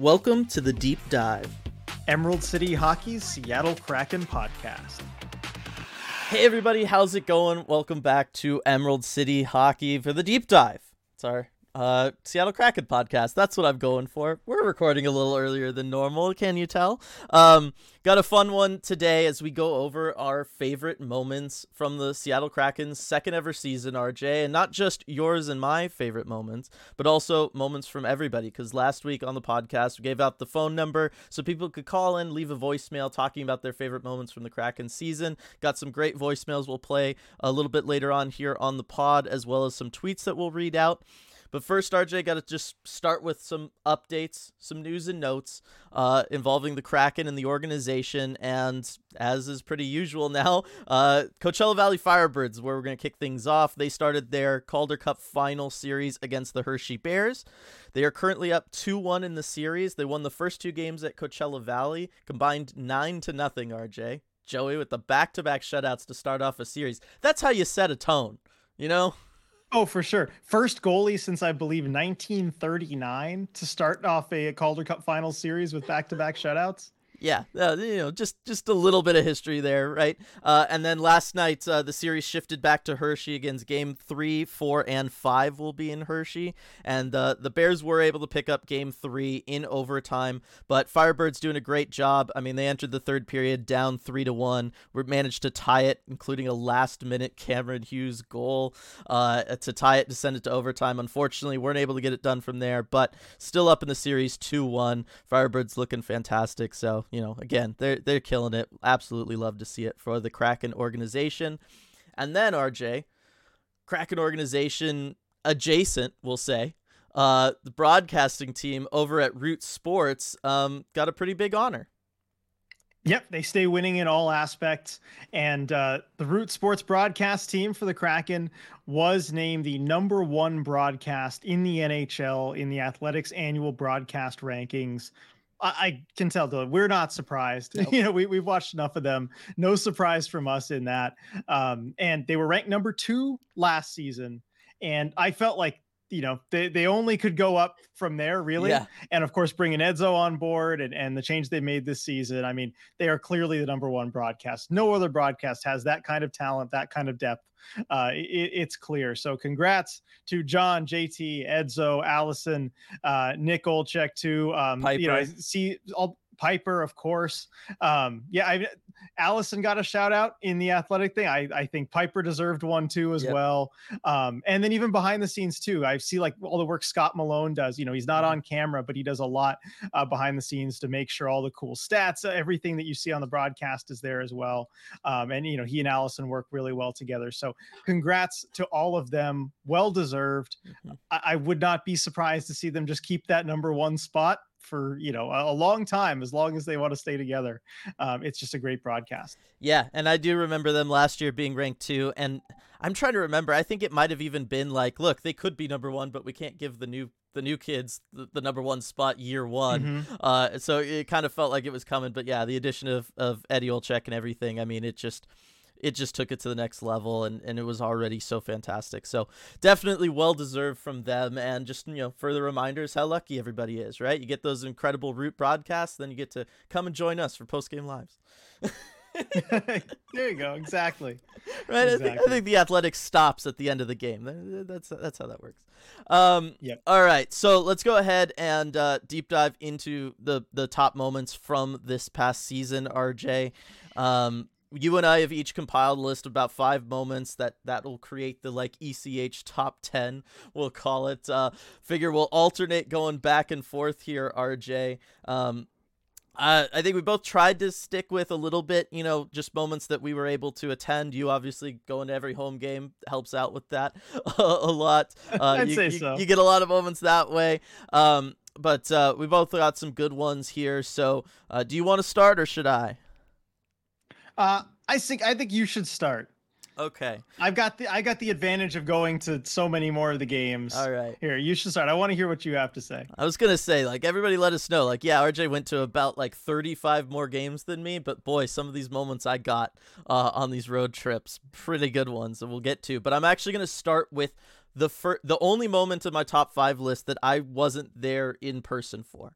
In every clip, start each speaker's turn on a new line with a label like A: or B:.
A: Welcome to the Deep Dive,
B: Emerald City Hockey's Seattle Kraken podcast.
A: Hey, everybody, how's it going? Welcome back to Emerald City Hockey for the Deep Dive. It's our uh, Seattle Kraken podcast. That's what I'm going for. We're recording a little earlier than normal. Can you tell? Um, got a fun one today as we go over our favorite moments from the Seattle Kraken's second ever season, RJ, and not just yours and my favorite moments, but also moments from everybody. Because last week on the podcast, we gave out the phone number so people could call in, leave a voicemail talking about their favorite moments from the Kraken season. Got some great voicemails we'll play a little bit later on here on the pod, as well as some tweets that we'll read out. But first, RJ, got to just start with some updates, some news and notes uh, involving the Kraken and the organization. And as is pretty usual now, uh, Coachella Valley Firebirds, where we're going to kick things off. They started their Calder Cup final series against the Hershey Bears. They are currently up 2 1 in the series. They won the first two games at Coachella Valley, combined 9 to nothing, RJ. Joey with the back to back shutouts to start off a series. That's how you set a tone, you know?
B: Oh, for sure. First goalie since I believe 1939 to start off a Calder Cup final series with back-to-back shutouts
A: yeah, uh, you know, just just a little bit of history there, right? Uh, and then last night, uh, the series shifted back to Hershey against Game Three, Four, and Five will be in Hershey, and uh, the Bears were able to pick up Game Three in overtime. But Firebirds doing a great job. I mean, they entered the third period down three to one. We managed to tie it, including a last-minute Cameron Hughes goal uh, to tie it to send it to overtime. Unfortunately, weren't able to get it done from there, but still up in the series two one. Firebirds looking fantastic. So you know, again, they're they're killing it. Absolutely love to see it for the Kraken organization. And then RJ, Kraken organization adjacent, we'll say, uh, the broadcasting team over at Root Sports um, got a pretty big honor.
B: Yep, they stay winning in all aspects. And uh, the Root Sports broadcast team for the Kraken was named the number one broadcast in the NHL in the Athletic's annual broadcast rankings I, can tell, Dylan, we're not surprised. Nope. you know, we, we've watched enough of them. No surprise from us in that. Um, and they were ranked number two last season. And I felt like you know they, they only could go up from there really. Yeah. and of course bringing edzo on board and, and the change they made this season i mean they are clearly the number one broadcast. No other broadcast has that kind of talent that kind of depth. Uh, it, it's clear. So congrats to john jt edzo allison uh, nick olczyk too. Um, you know see all Piper, of course. Um, yeah, I, Allison got a shout out in the athletic thing. I, I think Piper deserved one too as yep. well. Um, and then even behind the scenes too, I see like all the work Scott Malone does. You know, he's not mm-hmm. on camera, but he does a lot uh, behind the scenes to make sure all the cool stats, uh, everything that you see on the broadcast is there as well. Um, and you know, he and Allison work really well together. So congrats to all of them. Well deserved. Mm-hmm. I, I would not be surprised to see them just keep that number one spot for you know a, long time as long as they want to stay together. Um, it's just a great broadcast.
A: Yeah and i do remember them last year being ranked two and i'm trying to remember i think it might have even been like look they could be number one but we can't give the new the new kids the, the number one spot year one. Mm-hmm. uh, so it kind of felt like it was coming but yeah the addition of of eddie olczyk and everything i mean it just it just took it to the next level and, and it was already so fantastic. So definitely well deserved from them and just you know further reminders how lucky everybody is, right? You get those incredible root broadcasts, then you get to come and join us for post game lives.
B: there you go. Exactly.
A: Right. Exactly. I, think, I think the athletics stops at the end of the game. That's that's how that works. Um, yeah. All right. So let's go ahead and uh, deep dive into the the top moments from this past season. RJ. Um, you and I have each compiled a list of about five moments that that will create the like ECH top ten. We'll call it. Uh, figure we'll alternate going back and forth here, RJ. Um, uh, I think we both tried to stick with a little bit, you know, just moments that we were able to attend. You obviously going to every home game helps out with that a, lot.
B: Uh, I'd
A: you,
B: say
A: you,
B: so.
A: You get a lot of moments that way. Um, but uh, we both got some good ones here. So, uh, do you want to start or should I?
B: Uh, I think I think you should start.
A: Okay.
B: I've got the I got the advantage of going to so many more of the games.
A: All right.
B: Here, you should start. I want to hear what you have to say.
A: I was gonna say, like, everybody let us know. Like, yeah, RJ went to about like 35 more games than me, but boy, some of these moments I got uh, on these road trips, pretty good ones that we'll get to. But I'm actually gonna start with the fir- the only moment of my top five list that I wasn't there in person for.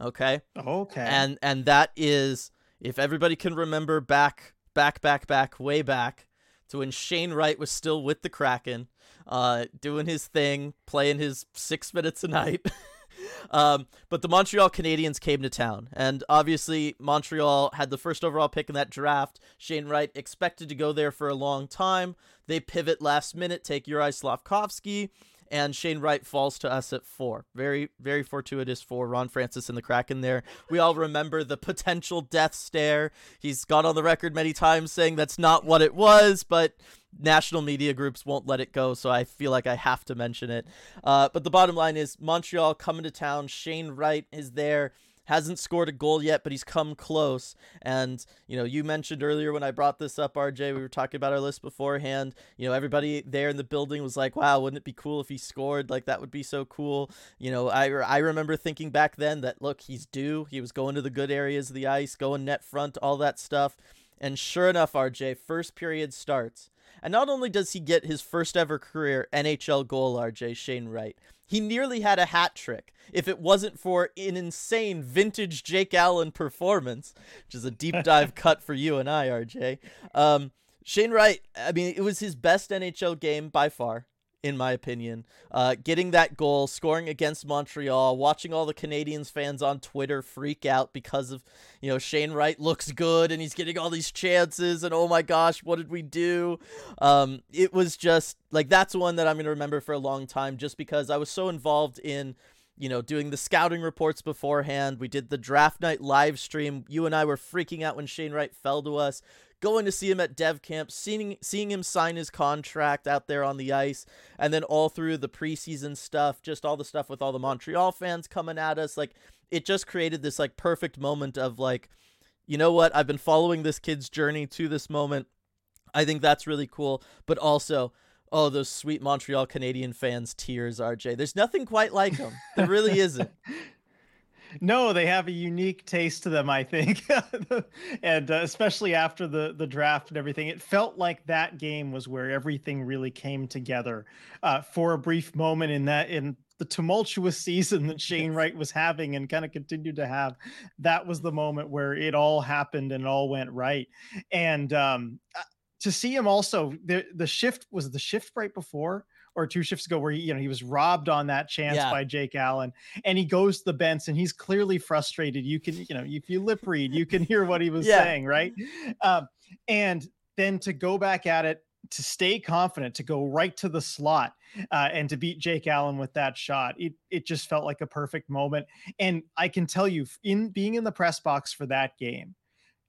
A: Okay.
B: Okay.
A: And and that is if everybody can remember back back back back way back to when Shane Wright was still with the Kraken, uh, doing his thing, playing his six minutes a night. um, but the Montreal Canadiens came to town, and obviously Montreal had the first overall pick in that draft. Shane Wright expected to go there for a long time. They pivot last minute, take Juraj Slafkovsky, and Shane Wright falls to us at four. Very, very fortuitous for Ron Francis and the Kraken there. We all remember the potential death stare. He's gone on the record many times saying that's not what it was, but national media groups won't let it go, so I feel like I have to mention it. Uh, but the bottom line is Montreal coming to town. Shane Wright is there hasn't scored a goal yet, but he's come close. And, you know, you mentioned earlier when I brought this up, RJ, we were talking about our list beforehand. You know, everybody there in the building was like, wow, wouldn't it be cool if he scored? Like, that would be so cool. You know, I, I remember thinking back then that, look, he's due. He was going to the good areas of the ice, going net front, all that stuff. And sure enough, RJ, first period starts. And not only does he get his first ever career NHL goal, RJ Shane Wright, he nearly had a hat trick if it wasn't for an insane vintage Jake Allen performance, which is a deep dive cut for you and I, RJ. Um, Shane Wright, I mean, it was his best NHL game by far in my opinion. Uh, getting that goal, scoring against Montreal, watching all the Canadiens fans on Twitter freak out because of, you know, Shane Wright looks good and he's getting all these chances and oh my gosh, what did we do? Um, it was just like that's one that I'm going to remember for a long time just because I was so involved in you know, doing the scouting reports beforehand. We did the draft night live stream. You and I were freaking out when Shane Wright fell to us going to see him at dev camp, seeing seeing him sign his contract out there on the ice, and then all through the preseason stuff, just all the stuff with all the Montreal fans coming at us, like it just created this like perfect moment of like, you know what? I've been following this kid's journey to this moment. I think that's really cool, but also oh, those sweet Montreal Canadien fans' tears, RJ. There's nothing quite like them. There really isn't.
B: No, they have a unique taste to them, I think, and uh, especially after the the draft and everything, it felt like that game was where everything really came together uh, for a brief moment in that in the tumultuous season that Shane Wright was having and kind of continued to have. That was the moment where it all happened and it all went right, and um, uh, to see him also the the shift was the shift right before or two shifts ago where he, you know he was robbed on that chance yeah. by Jake Allen, and he goes to the bench and he's clearly frustrated. You can you know if you lip read, you can hear what he was yeah. saying, right? Um, and then to go back at it to stay confident, to go right to the slot, uh, and to beat Jake Allen with that shot, it it just felt like a perfect moment. And I can tell you, in being in the press box for that game,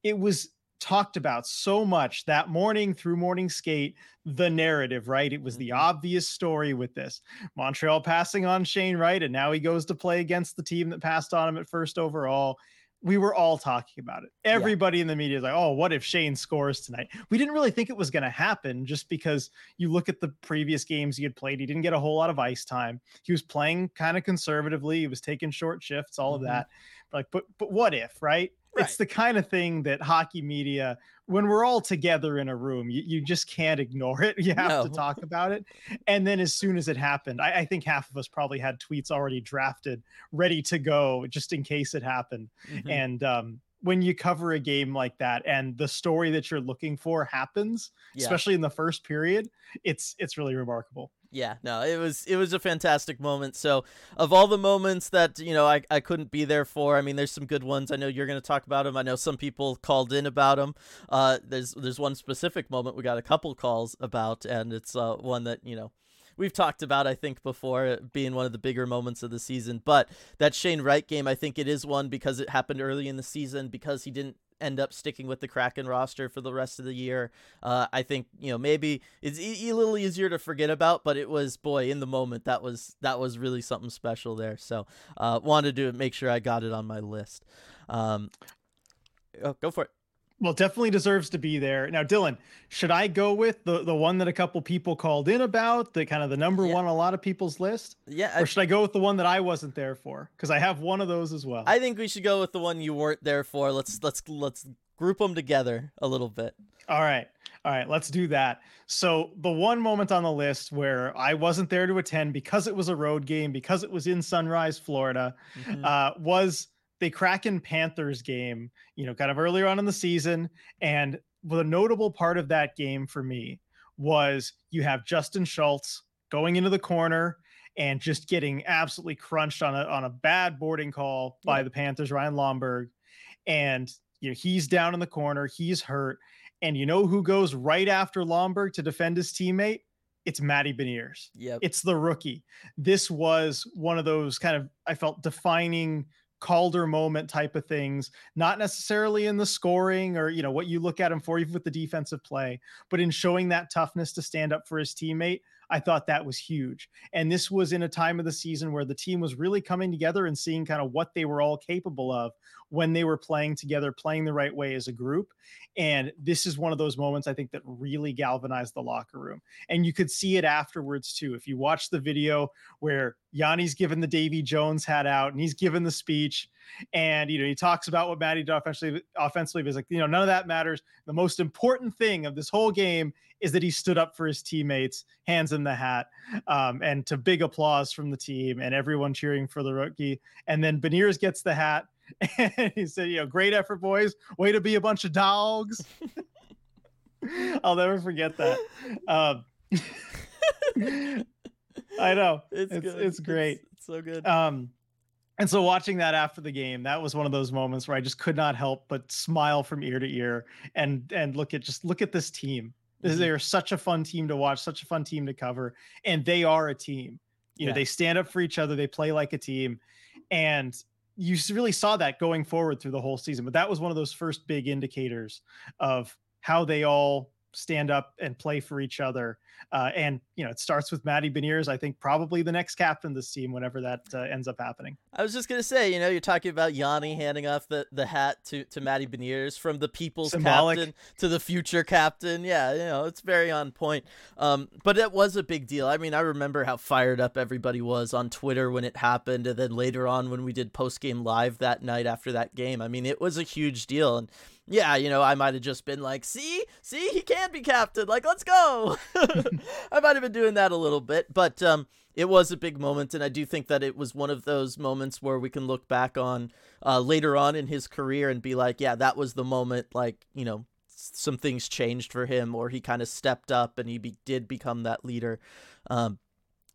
B: it was talked about so much that morning through morning skate the narrative right? It was the mm-hmm. obvious story with this. Montreal passing on shane wright and now he goes to play against the team that passed on him at first overall. We were all talking about it. Everybody yeah. in the media is like oh what if shane scores tonight? We didn't really think it was going to happen just because you look at the previous games he had played he didn't get a whole lot of ice time. He was playing kind of conservatively he was taking short shifts all mm-hmm. of that like but but what if right Right. It's the kind of thing that hockey media, when we're all together in a room, you, you just can't ignore it. You have no. to talk about it. And then as soon as it happened, I, I, think half of us probably had tweets already drafted, ready to go, just in case it happened. Mm-hmm. And um, when you cover a game like that and the story that you're looking for happens, yeah. especially in the first period, it's it's really remarkable.
A: Yeah, no, it was it was a fantastic moment. So, of all the moments that you know I, I couldn't be there for, I mean, there's some good ones. I know you're going to talk about them. I know some people called in about them. Uh, there's there's one specific moment we got a couple calls about, and it's uh, one that you know we've talked about I think before being one of the bigger moments of the season. But that Shane Wright game, I think it is one because it happened early in the season because he didn't end up sticking with the Kraken roster for the rest of the year. Uh, I think you know maybe it's e- a little easier to forget about, but it was boy in the moment that was that was really something special there. So uh, wanted to make sure I got it on my list. Um, oh, go for it.
B: Well, definitely deserves to be there. Now, Dylan, should I go with the the one that a couple people called in about, the kind of the number yeah. one on a lot of people's list?
A: Yeah.
B: Or should I go with the one that I wasn't there for? Because I have one of those as well.
A: I think we should go with the one you weren't there for. Let's let's let's group them together a little bit.
B: All right. All right, let's do that. So, the one moment on the list where I wasn't there to attend because it was a road game, because it was in Sunrise, Florida, mm-hmm. uh, was the Kraken Panthers game, you know, kind of earlier on in the season. And the notable part of that game for me was you have Justin Schultz going into the corner and just getting absolutely crunched on a on a bad boarding call by yeah. the Panthers, Ryan Lomberg. And you know, he's down in the corner, he's hurt. And you know who goes right after Lomberg to defend his teammate? It's Matty Beniers.
A: Yeah.
B: It's the rookie. This was one of those kind of I felt defining Calder moment type of things, not necessarily in the scoring or you know what you look at him for, even with the defensive play, but in showing that toughness to stand up for his teammate. I thought that was huge. And this was in a time of the season where the team was really coming together and seeing kind of what they were all capable of when they were playing together, playing the right way as a group. And this is one of those moments I think that really galvanized the locker room. And you could see it afterwards too. If you watch the video where Yanni's given the Davy Jones hat out and he's given the speech and you know he talks about what Matty did offensively offensively, but he's like, you know, none of that matters. The most important thing of this whole game is that he stood up for his teammates, hands in the hat, um, and to big applause from the team and everyone cheering for the rookie. And then Beniers gets the hat and he said, you know, great effort, boys. Way to be a bunch of dogs. I'll never forget that. Um, I know. It's it's, it's great.
A: It's, it's, so good.
B: Um, and so watching that after the game, that was one of those moments where I just could not help but smile from ear to ear and and look at just look at this team. Mm-hmm. They are such a fun team to watch, such a fun team to cover, and they are a team. You yeah. know, they stand up for each other, they play like a team, and you really saw that going forward through the whole season. But that was one of those first big indicators of how they all stand up and play for each other. Uh, and you know, it starts with Matty Beniers. I think probably the next captain of this team whenever that uh, ends up happening.
A: I was just gonna say, you know, you're talking about Yanni handing off the, the hat to to Matty Beniers from the people's Symbolic. captain to the future captain. Yeah, you know, it's very on point. Um, but it was a big deal. I mean, I remember how fired up everybody was on Twitter when it happened, and then later on when we did post game live that night after that game. I mean, it was a huge deal and yeah, you know, I might have just been like, see, see, he can be captain. Like, let's go. I might have been doing that a little bit, but um, it was a big moment, and I do think that it was one of those moments where we can look back on uh, later on in his career and be like, yeah, that was the moment. Like, you know, some things changed for him, or he kind of stepped up and he be- did become that leader. Um,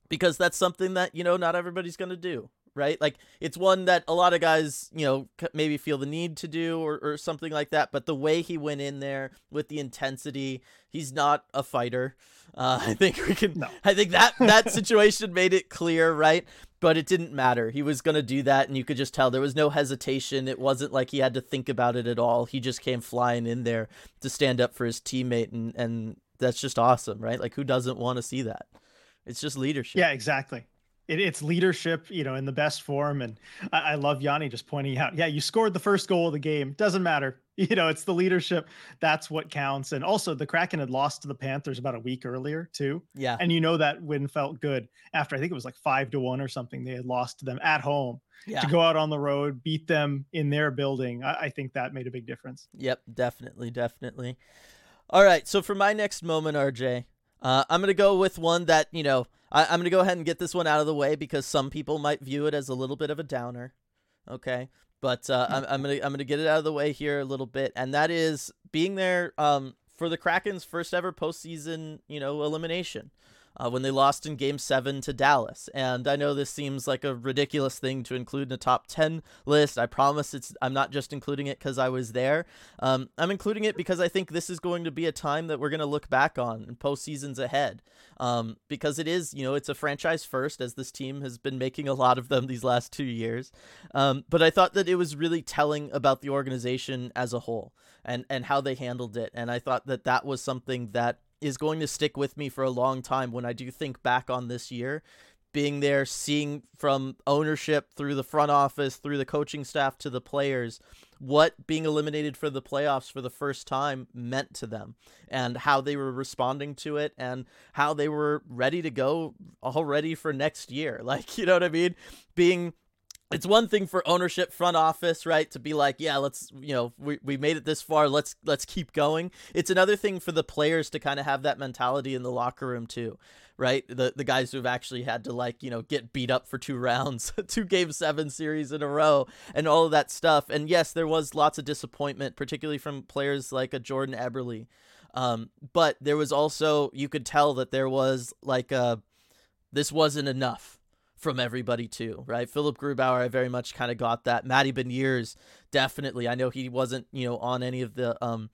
A: because that's something that you know not everybody's going to do right? Like it's one that a lot of guys, you know, maybe feel the need to do or, or something like that. But the way he went in there with the intensity, he's not a fighter. Uh, I think we can. No. I think that that situation made it clear, right? But it didn't matter. He was gonna do that, and you could just tell there was no hesitation. It wasn't like he had to think about it at all. He just came flying in there to stand up for his teammate, and and that's just awesome, right? Like who doesn't want to see that? It's just leadership.
B: Yeah, exactly it, it's leadership, you know, in the best form. And I, I, love Yanni just pointing out, yeah, you scored the first goal of the game. Doesn't matter. You know, it's the leadership. That's what counts. And also, the Kraken had lost to the Panthers about a week earlier, too.
A: Yeah.
B: And you know that win felt good after I think it was like five to one or something. They had lost to them at home. Yeah. To go out on the road, beat them in their building. I, I think that made a big difference.
A: Yep, definitely, definitely. All right. So for my next moment, RJ, uh, I'm going to go with one that, you know, I, am going to go ahead and get this one out of the way because some people might view it as a little bit of a downer. Okay. But uh, I'm, I'm gonna I'm gonna get it out of the way here a little bit, and that is being there um, for the Kraken's first ever postseason, you know, elimination uh, when they lost in Game 7 to Dallas. And I know this seems like a ridiculous thing to include in a top 10 list. I promise it's I'm not just including it because I was there. Um, I'm including it because I think this is going to be a time that we're going to look back on in postseasons ahead. Um, because it is, you know, it's a franchise first, as this team has been making a lot of them these last two years. Um, but I thought that it was really telling about the organization as a whole and, and how they handled it. And I thought that that was something that is going to stick with me for a long time when I do think back on this year. Being there, seeing from ownership through the front office, through the coaching staff to the players, what being eliminated for the playoffs for the first time meant to them and how they were responding to it and how they were ready to go already for next year. Like, you know what I mean? Being it's one thing for ownership front office right to be like yeah let's you know we, we made it this far let's let's keep going. It's another thing for the players to kind of have that mentality in the locker room too right? The the guys who've actually had to like you know get beat up for two rounds two game seven series in a row and all of that stuff. And yes there was lots of disappointment particularly from players like a jordan eberle. Um, but there was also you could tell that there was like a this wasn't enough from everybody too, right? Philipp Grubauer, I very much kind of got that. Matty Beniers, definitely. I know he wasn't, you know, on any of the um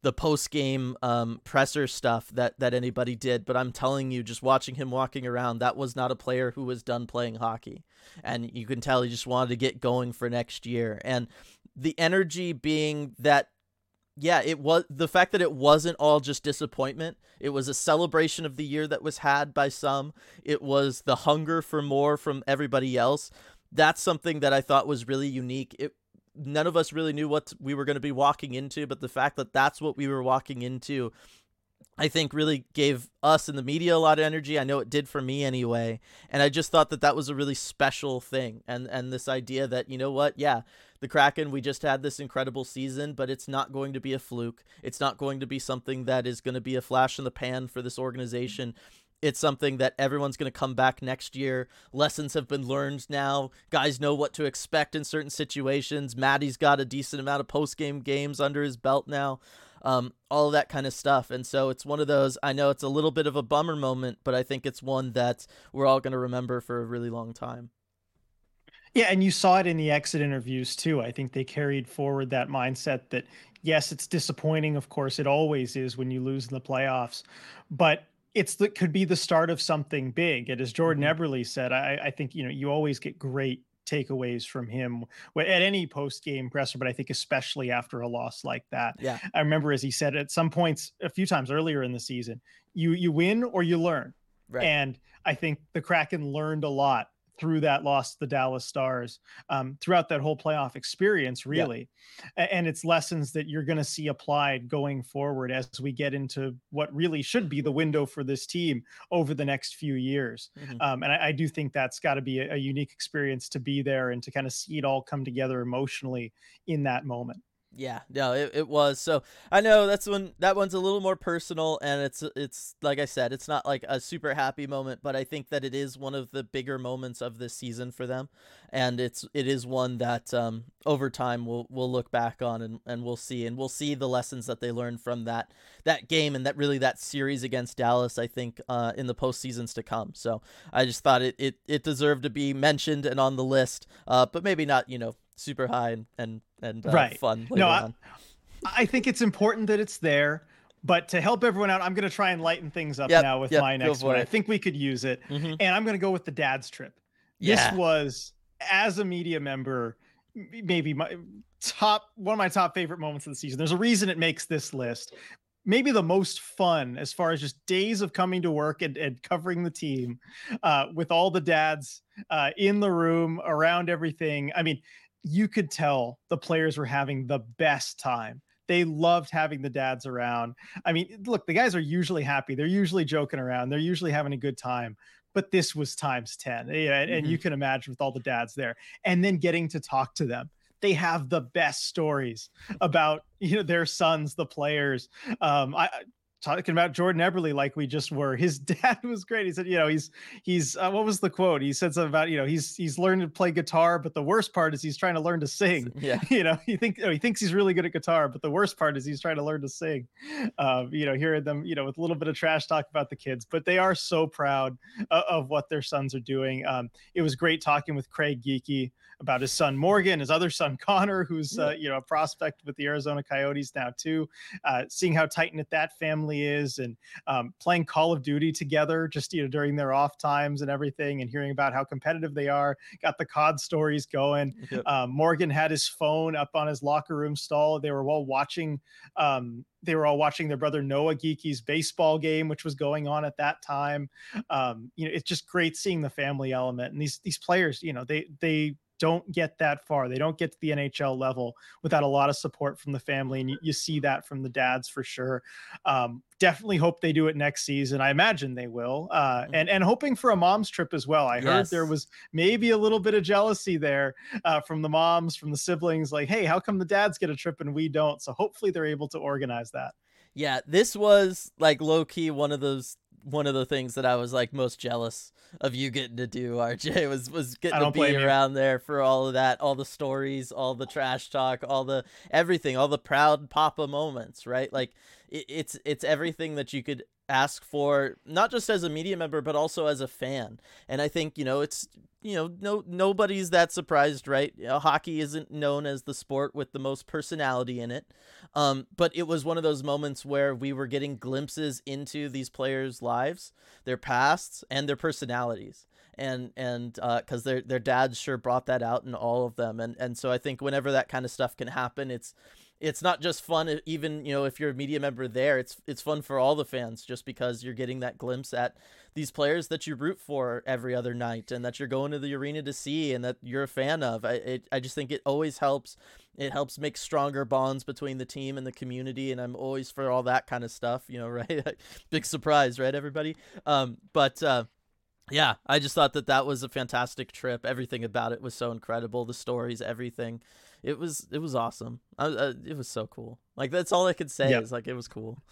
A: the post game um presser stuff that that anybody did, but I'm telling you, just watching him walking around, that was not a player who was done playing hockey, and you can tell he just wanted to get going for next year, and the energy being that yeah, it was the fact that it wasn't all just disappointment. It was a celebration of the year that was had by some. It was the hunger for more from everybody else. That's something that I thought was really unique. It none of us really knew what we were going to be walking into, but the fact that that's what we were walking into I think really gave us in the media a lot of energy. I know it did for me anyway. And I just thought that that was a really special thing. And and this idea that, you know what? Yeah, the Kraken, we just had this incredible season, but it's not going to be a fluke. It's not going to be something that is going to be a flash in the pan for this organization. It's something that everyone's going to come back next year. Lessons have been learned now. Guys know what to expect in certain situations. Matty's got a decent amount of post game games under his belt now um, all of that kind of stuff. And so it's one of those, I know it's a little bit of a bummer moment, but I think it's one that we're all going to remember for a really long time.
B: Yeah, and you saw it in the exit interviews too. I think they carried forward that mindset that yes, it's disappointing. Of course, it always is when you lose in the playoffs, but it's the could be the start of something big. And as Jordan mm-hmm. Eberle said, I, I think you know you always get great takeaways from him at any post game presser, but I think especially after a loss like that.
A: Yeah.
B: I remember as he said at some points a few times earlier in the season, you you win or you learn. Right. And I think the Kraken learned a lot through that loss to the Dallas Stars, um, throughout that whole playoff experience, really. Yeah. And it's lessons that you're going to see applied going forward as we get into what really should be the window for this team over the next few years. Mm-hmm. Um, and I, I, do think that's got to be a, a unique experience to be there and to kind of see it all come together emotionally in that moment.
A: Yeah, no, it, it was. So I know that's when that one's a little more personal, and it's it's like I said, it's not like a super happy moment, but I think that it is one of the bigger moments of this season for them, and it's it is one that um, over time we'll we'll look back on and, and we'll see and we'll see the lessons that they learned from that that game and that really that series against Dallas. I think uh, in the postseasons to come. So I just thought it it it deserved to be mentioned and on the list, uh, but maybe not you know super high and and and uh, right. fun. no, I,
B: I, think it's important that it's there. But to help everyone out, I'm going to try and lighten things up yep, now with yep, my next one. It. I think we could use it, mm-hmm. and I'm going to go with the dad's trip. Yeah. This was as a media member, maybe my top one of my top favorite moments of the season. There's a reason it makes this list. Maybe the most fun as far as just days of coming to work and, and covering the team uh, with all the dads uh, in the room around everything. I mean, you could tell the players were having the best time. They loved having the dads around. I mean, look, the guys are usually happy. They're usually joking around. They're usually having a good time. But this was times 10. Yeah, and, mm-hmm. and you can imagine with all the dads there. And then getting to talk to them they have the best stories about you know their sons the players um i talking about Jordan Eberle like we just were. His dad was great. He said, you know, he's he's uh, what was the quote? He said something about you know he's he's learned to play guitar, but the worst part is he's trying to learn to sing.
A: Yeah,
B: you know, he think oh, he thinks he's really good at guitar, but the worst part is he's trying to learn to sing. Uh, you know, hearing them, you know, with a little bit of trash talk about the kids, but they are so proud of, of what their sons are doing. Um, it was great talking with Craig Geekie about his son Morgan, his other son Connor, who's uh, you know a prospect with the Arizona Coyotes now too. Uh, seeing how tight knit that family is, and um, playing Call of Duty together, just you know during their off times and everything, and hearing about how competitive they are. Got the COD stories going. Yep. Um, Morgan had his phone up on his locker room stall. They were all watching. Um, they were all watching their brother Noah Geekie's baseball game, which was going on at that time. Um, you know, it's just great seeing the family element and these these players. You know, they they don't get that far. They don't get to the NHL level without a lot of support from the family. And you, you see that from the dads for sure. Um, definitely hope they do it next season. I imagine they will. Uh, and, and hoping for a mom's trip as well. I yes. heard there was maybe a little bit of jealousy there uh, from the moms, from the siblings, like, hey, how come the dads get a trip and we don't? So hopefully they're able to organize that.
A: Yeah, this was like low key one of those one of the things that I was like most jealous of you getting to do, RJ, was was getting to be around you. there for all of that, all the stories, all the trash talk, all the everything, all the proud papa moments, right? Like it, it's it's everything that you could ask for not just as a media member but also as a fan. And i think you know it's you know no nobody's that surprised right? You know, hockey isn't known as the sport with the most personality in it. Um, but it was one of those moments where we were getting glimpses into these players lives their pasts and their personalities. And and because uh, their their dads sure brought that out in all of them. And and so i think whenever that kind of stuff can happen it's it's not just fun even you know if you're a media member there it's it's fun for all the fans just because you're getting that glimpse at these players that you root for every other night and that you're going to the arena to see and that you're a fan of i it, i just think it always helps it helps make stronger bonds between the team and the community and i'm always for all that kind of stuff you know right big surprise right everybody um but uh yeah, I just thought that that was a fantastic trip. Everything about it was so incredible. The stories, everything it was it was awesome. I, uh, it was so cool. Like that's all I could say yep. is like it was cool.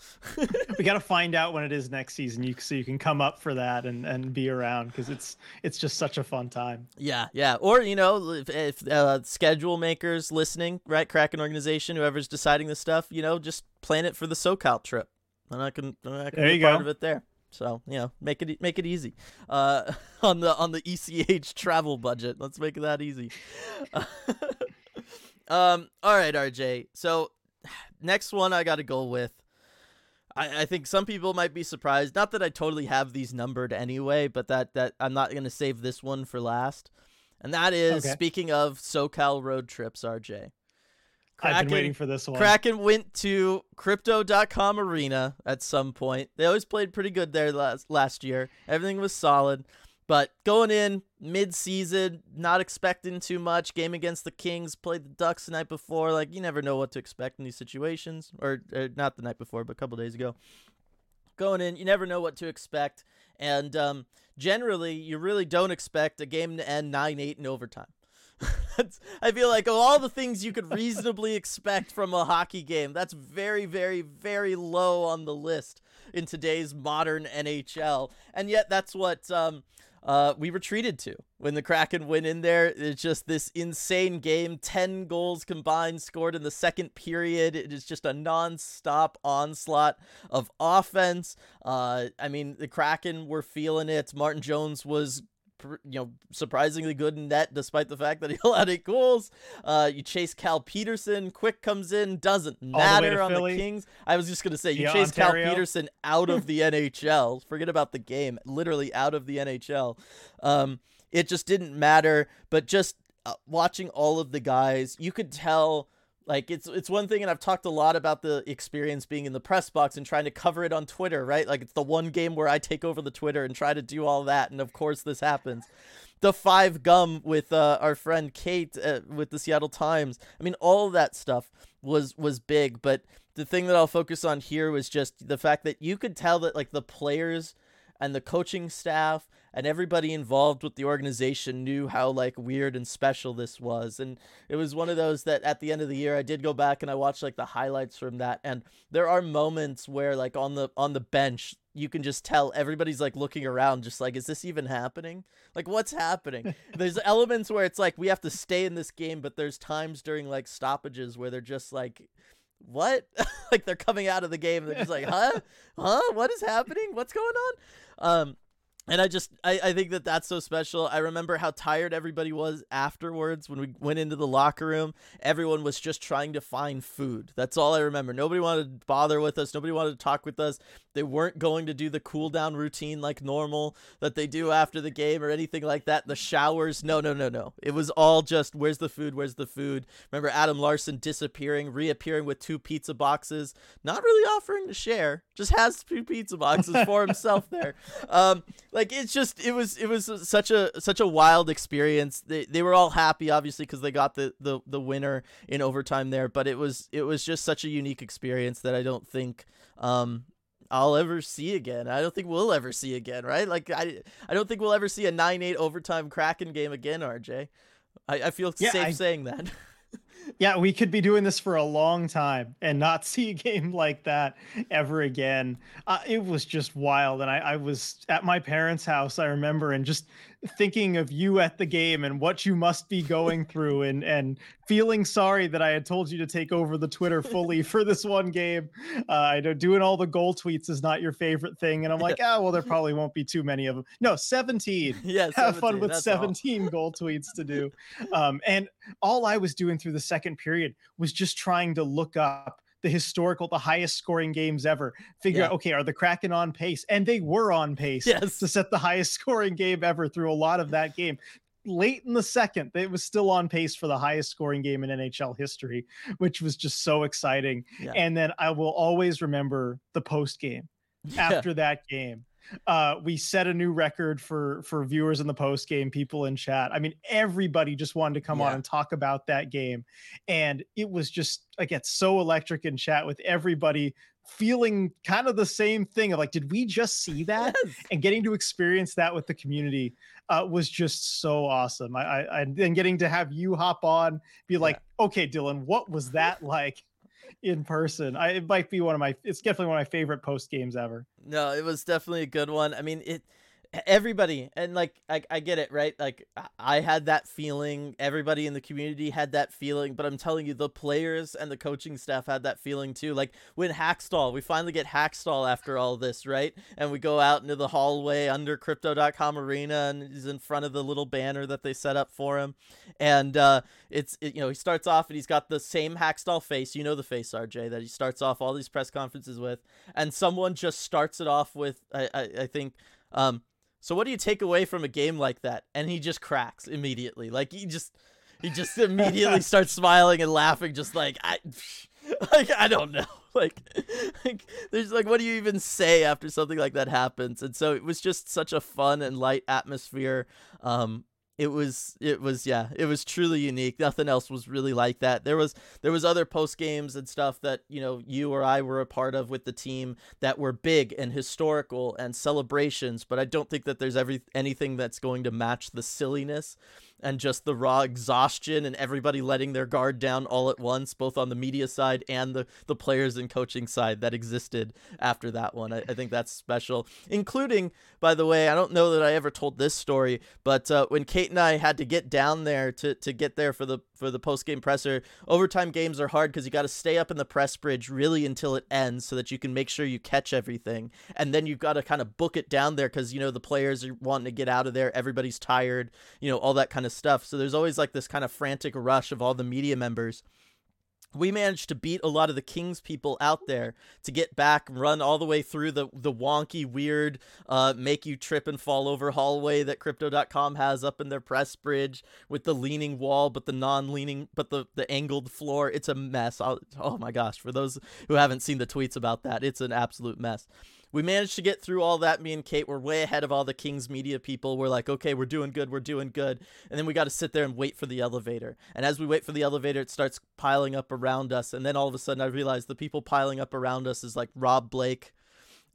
B: we got to find out when it is next season, you so you can come up for that and and be around because it's it's just such a fun time.
A: Yeah, yeah. Or you know, if, if uh, schedule makers listening, right, Kraken organization, whoever's deciding the stuff, you know, just plan it for the SoCal trip, and I can I can there be part go. of it there. So you know, make it make it easy uh, on the on the ECH travel budget. Let's make it that easy. Um, all right, RJ. So next one I got to go with. I, I think some people might be surprised. Not that I totally have these numbered anyway, but that that I'm not gonna save this one for last. And that is okay. speaking of SoCal road trips, RJ.
B: Kraken, I've been waiting for this one.
A: Kraken went to Crypto.com Arena at some point. They always played pretty good there last last year. Everything was solid. But going in mid-season, not expecting too much. Game against the Kings, played the Ducks the night before. Like you never know what to expect in these situations, or, or not the night before, but a couple days ago. Going in, you never know what to expect, and um, generally, you really don't expect a game to end nine-eight in overtime. I feel like of all the things you could reasonably expect from a hockey game, that's very, very, very low on the list in today's modern NHL. And yet, that's what um, uh, we retreated to when the Kraken went in there. It's just this insane game. 10 goals combined scored in the second period. It is just a non-stop onslaught of offense. Uh, I mean, the Kraken were feeling it. Martin Jones was you know, surprisingly good in net despite the fact that he allowed eight goals. Uh, you chase Cal Petersen. quick comes in, doesn't matter the on Philly. the Kings. I was just gonna say you yeah, chase Ontario. Cal Petersen out of the NHL. Forget about the game, literally out of the NHL. Um, it just didn't matter. But just uh, watching all of the guys, you could tell like it's it's one thing and I've talked a lot about the experience being in the press box and trying to cover it on Twitter, right? Like it's the one game where I take over the Twitter and try to do all that and of course this happens. The five gum with uh, our friend Kate uh, with the Seattle Times. I mean all that stuff was was big, but the thing that I'll focus on here was just the fact that you could tell that like the players and the coaching staff and everybody involved with the organization knew how like weird and special this was. And it was one of those that at the end of the year I did go back and I watched like the highlights from that. And there are moments where like on the on the bench you can just tell everybody's like looking around just like is this even happening? Like what's happening? There's elements where it's like we have to stay in this game but there's times during like stoppages where they're just like what? Like they're coming out of the game and they're just like huh? Huh? What is happening? What's going on? Um and I just I, I think that that's so special. I remember how tired everybody was afterwards when we went into the locker room. Everyone was just trying to find food. That's all I remember. Nobody wanted to bother with us. Nobody wanted to talk with us. They weren't going to do the cool down routine like normal that they do after the game or anything like that. The showers. No, no, no, no. It was all just where's the food? Where's the food? Remember Adam Larsson disappearing, reappearing with two pizza boxes, not really offering to share, just has two pizza boxes for himself there. Um like it's just it was it was such a such a wild experience. They they were all happy obviously because they got the, the the winner in overtime there, but it was it was just such a unique experience that I don't think um I'll ever see again. I don't think we'll ever see again, right? Like I I don't think we'll ever see a 9-8 overtime Kraken game again, RJ. I, I feel yeah, safe I, saying that.
B: yeah, we could be doing this for a long time and not see a game like that ever again. Uh, it was just wild. And I, I was at my parents' house, I remember, and just thinking of you at the game and what you must be going through and and feeling sorry that I had told you to take over the Twitter fully for this one game. Uh, I know doing all the goal tweets is not your favorite thing, and I'm like, ah, oh, well, there probably won't be too many of them. No, 17.
A: Yeah,
B: have fun with 17 all. goal tweets to do. Um, and all I was doing through the second period was just trying to look up the historical, the highest scoring games ever. Figure yeah. out, okay, are the Kraken on pace? And they were on pace yes. to set the highest scoring game ever through a lot of that game. Late in the second, it was still on pace for the highest scoring game in NHL history, which was just so exciting. Yeah. And then I will always remember the post game yeah. after that game uh, we set a new record for for viewers in the post game, people in chat. I mean, everybody just wanted to come yeah. on and talk about that game, and it was just again so electric in chat with everybody feeling kind of the same thing of like, did we just see that? Yes. And getting to experience that with the community uh, was just so awesome. I, I and getting to have you hop on, be like, yeah. okay, Dylan, what was that like? In person. I it might be one of my it's definitely one of my favorite post games ever.
A: No, it was definitely a good one. I mean, it everybody and like I, I get it right? Like i had that feeling. Everybody in the community had that feeling but i'm telling you the players and the coaching staff had that feeling too. Like when Hakstol we finally get Hakstol after all this right? And we go out into the hallway under crypto.com arena and he's in front of the little banner that they set up for him. And uh it's it, you know he starts off and he's got the same Hakstol face. You know the face rj that he starts off all these press conferences with. And someone just starts it off with i i, I think um so what do you take away from a game like that? And he just cracks immediately. Like he just he just immediately starts smiling and laughing just like I like I don't know. Like, like there's like what do you even say after something like that happens? And so it was just such a fun and light atmosphere. Um it was it was yeah it was truly unique. Nothing else was really like that. There was there was other post games and stuff that you know you or i were a part of with the team that were big and historical and celebrations but i don't think that there's every anything that's going to match the silliness and just the raw exhaustion and everybody letting their guard down all at once, both on the media side and the, the players and coaching side that existed after that one. I, I think that's special, including, by the way, I don't know that I ever told this story, but uh, when Kate and I had to get down there to, to get there for the for the post game presser. Overtime games are hard because you got to stay up in the press bridge really until it ends so that you can make sure you catch everything. And then you've got to kind of book it down there because, you know, the players are wanting to get out of there. Everybody's tired, you know, all that kind of stuff. So there's always like this kind of frantic rush of all the media members we managed to beat a lot of the Kings people out there to get back, run all the way through the the wonky, weird, uh, make you trip and fall over hallway that Crypto.com has up in their press bridge with the leaning wall, but the non-leaning, but the the angled floor. It's a mess. I'll, oh my gosh! For those who haven't seen the tweets about that, it's an absolute mess we managed to get through all that. Me and Kate were way ahead of all the Kings media people. We're like, okay, we're doing good, we're doing good. And then we got to sit there and wait for the elevator. And as we wait for the elevator, it starts piling up around us. And then all of a sudden, I realized the people piling up around us is like Rob Blake,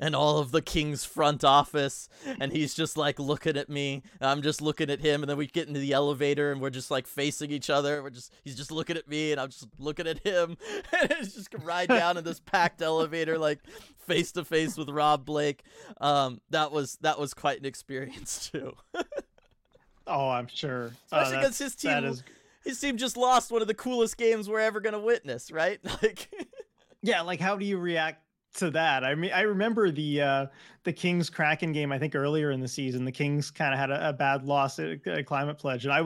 A: and all of the king's front office and he's just like looking at me i'm just looking at him and then we get into the elevator and we're just like facing each other we're just he's just looking at me and i'm just looking at him and it's just ride down in this packed elevator like face to face with rob blake. Um that was that was quite an experience too.
B: Oh i'm sure.
A: Especially because his team is... his team just lost one of the coolest games we're ever gonna witness right? Like
B: yeah like how do you react to that. I mean, I remember the uh, the Kings Kraken game. I think earlier in the season, the Kings kind of had a, a, bad loss at, at Climate Pledge, and I,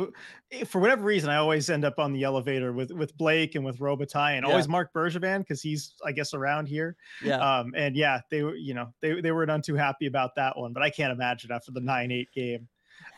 B: eh, for whatever reason, I always end up on the elevator with with Blake and with Robitaille, and yeah. always Marc Bergevin because he's, I guess, around here.
A: Yeah.
B: Um. And yeah, they were, you know, they they were none too happy about that one, but I can't imagine after the nine eight game.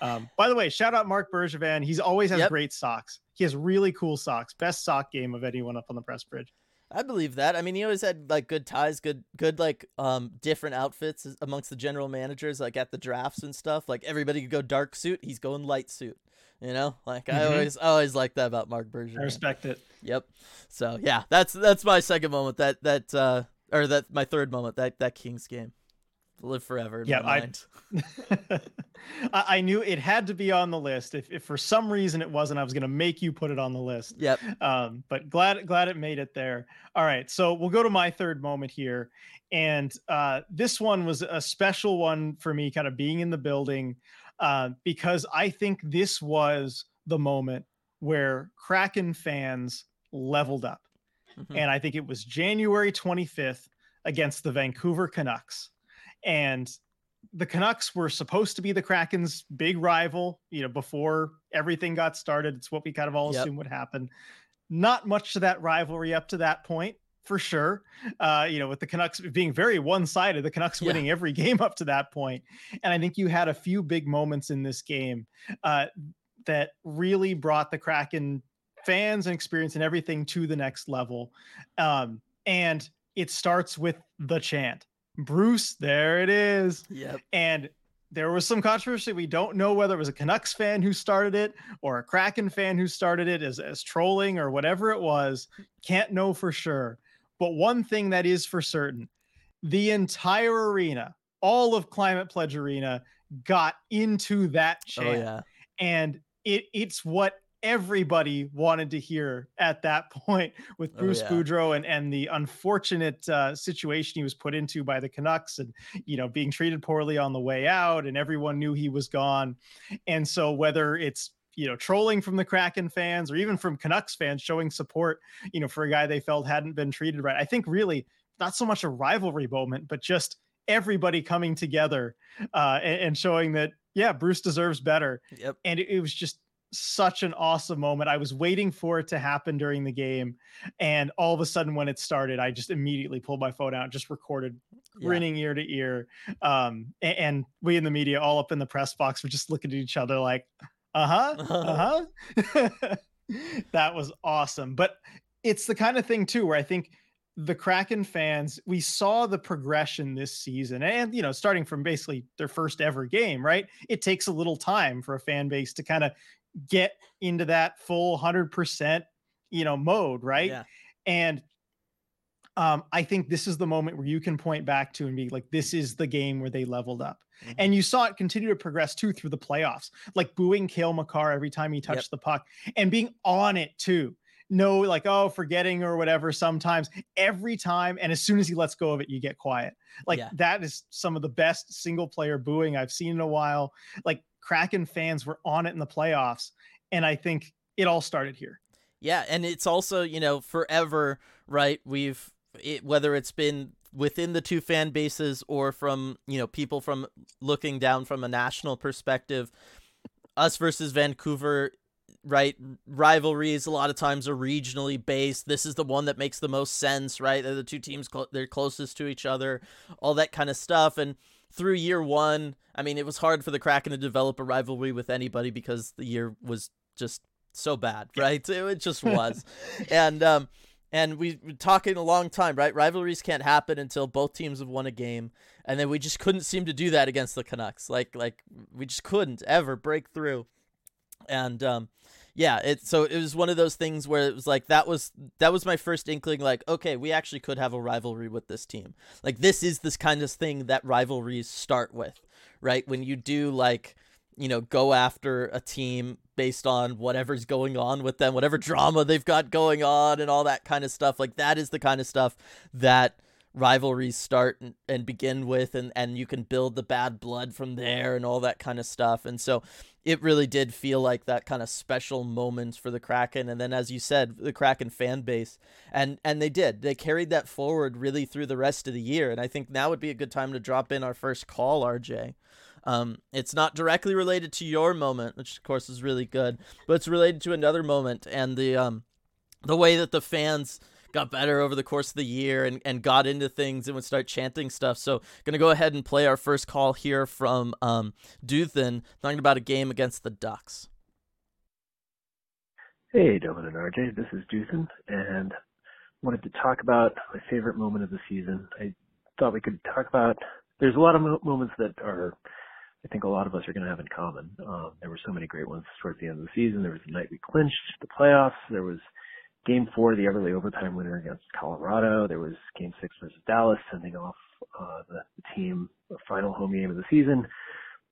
B: Um. By the way, shout out Marc Bergevin. He's always has yep. great socks. He has really cool socks. Best sock game of anyone up on the press bridge.
A: I believe that. I mean, he always had like good ties, good, good like um different outfits amongst the general managers, like at the drafts and stuff. Like everybody could go dark suit, he's going light suit. You know, like mm-hmm. I always, I always like that about Marc Bergevin.
B: I respect it.
A: Yep. So yeah, that's that's my second moment. That that uh or that my third moment. That that Kings game live forever. yeah, I,
B: I knew it had to be on the list. If, if for some reason it wasn't, I was going to make you put it on the list.
A: Yep.
B: Um, but glad glad it made it there. All right, so we'll go to my third moment here, and uh, this one was a special one for me, kind of being in the building, uh, because I think this was the moment where Kraken fans leveled up, mm-hmm. and I think it was January twenty fifth against the Vancouver Canucks and the Canucks were supposed to be the Kraken's big rival, you know, before everything got started. It's what we kind of all yep. assumed would happen. Not much to that rivalry up to that point, for sure. Uh, you know, with the Canucks being very one-sided, the Canucks yeah. winning every game up to that point. And I think you had a few big moments in this game uh, that really brought the Kraken fans and experience and everything to the next level. Um, and it starts with the chant Bruce, there it is.
A: Yep.
B: And there was some controversy. We don't know whether it was a Canucks fan who started it or a Kraken fan who started it as, as trolling or whatever it was. Can't know for sure. But one thing that is for certain the entire arena, all of Climate Pledge Arena, got into that oh, chant. Oh, yeah. And it it's what everybody wanted to hear at that point with oh, Bruce oh, yeah. Boudreau and, and the unfortunate uh, situation he was put into by the Canucks and, you know, being treated poorly on the way out and everyone knew he was gone. And so whether it's, you know, trolling from the Kraken fans or even from Canucks fans showing support, you know, for a guy they felt hadn't been treated right. I think really not so much a rivalry moment, but just everybody coming together uh, and, and showing that, yeah, Bruce deserves better.
A: Yep.
B: And it, it was just such an awesome moment. I was waiting for it to happen during the game. And all of a sudden, when it started, I just immediately pulled my phone out, just recorded, yeah. grinning ear to ear. Um, and, and, we in the media, all up in the press box, were just looking at each other like, uh huh, uh huh. that was awesome. But it's the kind of thing, too, where I think the Kraken fans, we saw the progression this season, and you know, starting from basically their first ever game, right? It takes a little time for a fan base to kind of get into that full 100% you know mode right yeah. and um, I think this is the moment where you can point back to and be like, this is the game where they leveled up. Mm-hmm. And you saw it continue to progress too through the playoffs, like booing Cale Makar every time he touched yep. the puck and being on it too. No, like, oh, forgetting or whatever sometimes. Every time, and as soon as he lets go of it, you get quiet. Like yeah. that is some of the best single player booing I've seen in a while. Like Kraken fans were on it in the playoffs. And I think it all started here.
A: Yeah. And it's also, you know, forever, right? We've, it, whether it's been within the two fan bases or from, you know, people from looking down from a national perspective, us versus Vancouver right rivalries a lot of times are regionally based this is the one that makes the most sense right they're the two teams cl- they're closest to each other all that kind of stuff and through year one, I mean, it was hard for the Kraken to develop a rivalry with anybody because the year was just so bad, right? It, it just was, and um, and we were talking a long time, right? Rivalries can't happen until both teams have won a game, and then we just couldn't seem to do that against the Canucks. Like like we just couldn't ever break through, and um, yeah, it so it was one of those things where it was like that was that was my first inkling like okay, we actually could have a rivalry with this team. Like this is this kind of thing that rivalries start with, right? When you do like, you know, go after a team based on whatever's going on with them, whatever drama they've got going on and all that kind of stuff. Like that is the kind of stuff that rivalries start and, and begin with and and you can build the bad blood from there and all that kind of stuff and so it really did feel like that kind of special moment for the kraken. And then as you said the kraken fan base and and they did. They carried that forward really through the rest of the year. And i think now would be a good time to drop in our first call rj um, it's not directly related to your moment, which of course is really good, but it's related to another moment and the um, the way that the fans got better over the course of the year and, and got into things and would start chanting stuff. So gonna go ahead and play our first call here from um, Duthin talking about a game against the Ducks.
C: Hey, Dylan and RJ, this is Duthin, and wanted to talk about my favorite moment of the season. I thought we could talk about. There's a lot of mo- moments that are, I think, a lot of us are going to have in common. Um, there were so many great ones towards the end of the season. There was the night we clinched the playoffs. There was Game Four, the early overtime winner against Colorado. There was Game Six versus Dallas, sending off uh, the, the team, the final home game of the season.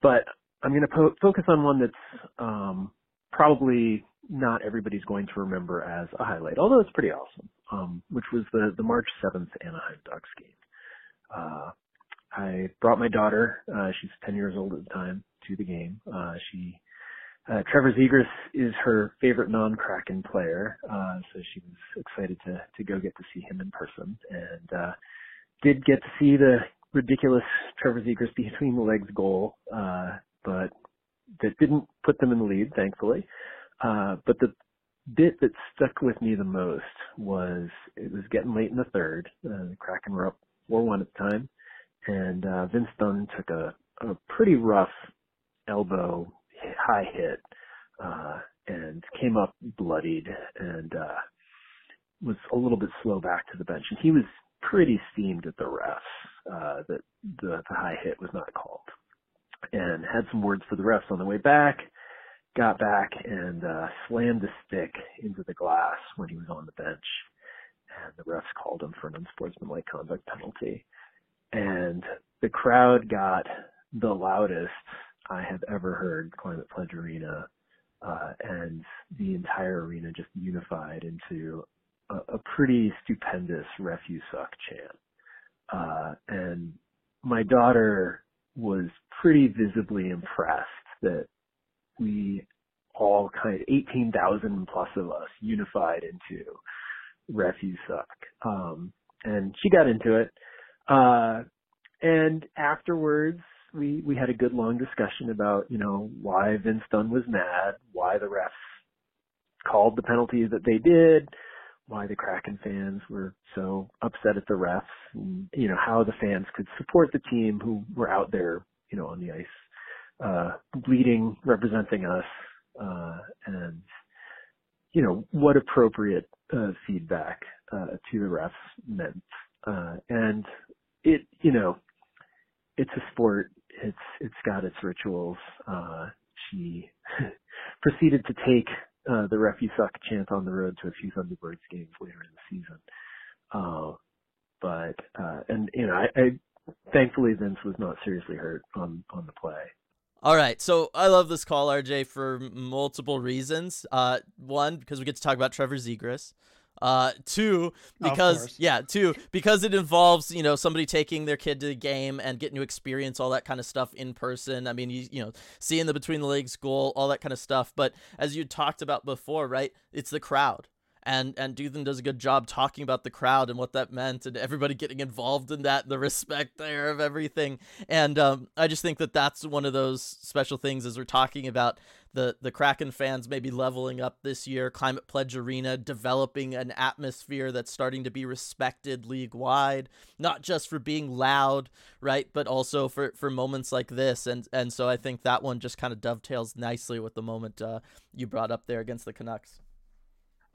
C: But I'm going to po- focus on one that's um, probably not everybody's going to remember as a highlight, although it's pretty awesome, um, which was the, the March 7th Anaheim Ducks game. Uh, I brought my daughter, uh, she's 10 years old at the time, to the game. Uh, she, uh, Trevor Zegras is her favorite non-Kraken player, uh, so she was excited to, to go get to see him in person and, uh, did get to see the ridiculous Trevor Zegras between the legs goal, uh, but that didn't put them in the lead, thankfully. Uh, but the bit that stuck with me the most was it was getting late in the third. Uh, the Kraken were up 4-1 at the time, and uh, Vince Dunn took a, a pretty rough elbow high hit uh, and came up bloodied and uh, was a little bit slow back to the bench. And he was pretty steamed at the refs uh, that the, the high hit was not called and had some words for the refs on the way back. Got back and uh, slammed a stick into the glass when he was on the bench, and the refs called him for an unsportsmanlike conduct penalty. And the crowd got the loudest I have ever heard Climate Pledge Arena, uh, and the entire arena just unified into a, a pretty stupendous "Ref You Suck" chant. Uh, and my daughter was pretty visibly impressed that we all kind of 18,000 plus of us unified into "Ref You Suck. Um, and she got into it. Uh, and afterwards, we, we had a good long discussion about, you know, why Vince Dunn was mad, why the refs called the penalties that they did, why the Kraken fans were so upset at the refs, and, you know, how the fans could support the team who were out there, you know, on the ice, uh, bleeding, representing us, uh, and, you know, what appropriate, uh, feedback, uh, to the refs meant. Uh, and it, you know, it's a sport. It's, it's got its rituals. Uh, she proceeded to take uh, the Ref You Suck chant on the road to a few Thunderbirds games later in the season. Uh, but, uh, and, you know, I, I, thankfully Vince was not seriously hurt on, on the play.
A: All right, so I love this call, RJ, for multiple reasons. Uh, one, because we get to talk about Trevor Zegras. Uh, two, because yeah, two, because it involves you know somebody taking their kid to the game and getting to experience all that kind of stuff in person. I mean, you you know, seeing the between the legs goal, all that kind of stuff. But as you talked about before, right? It's the crowd and and Duthan does a good job talking about the crowd and what that meant and everybody getting involved in that and the respect there of everything. And um, I just think that that's one of those special things as we're talking about the the Kraken fans maybe leveling up this year Climate Pledge Arena developing an atmosphere that's starting to be respected league wide not just for being loud right but also for for moments like this. And and so I think that one just kind of dovetails nicely with the moment uh, you brought up there against the Canucks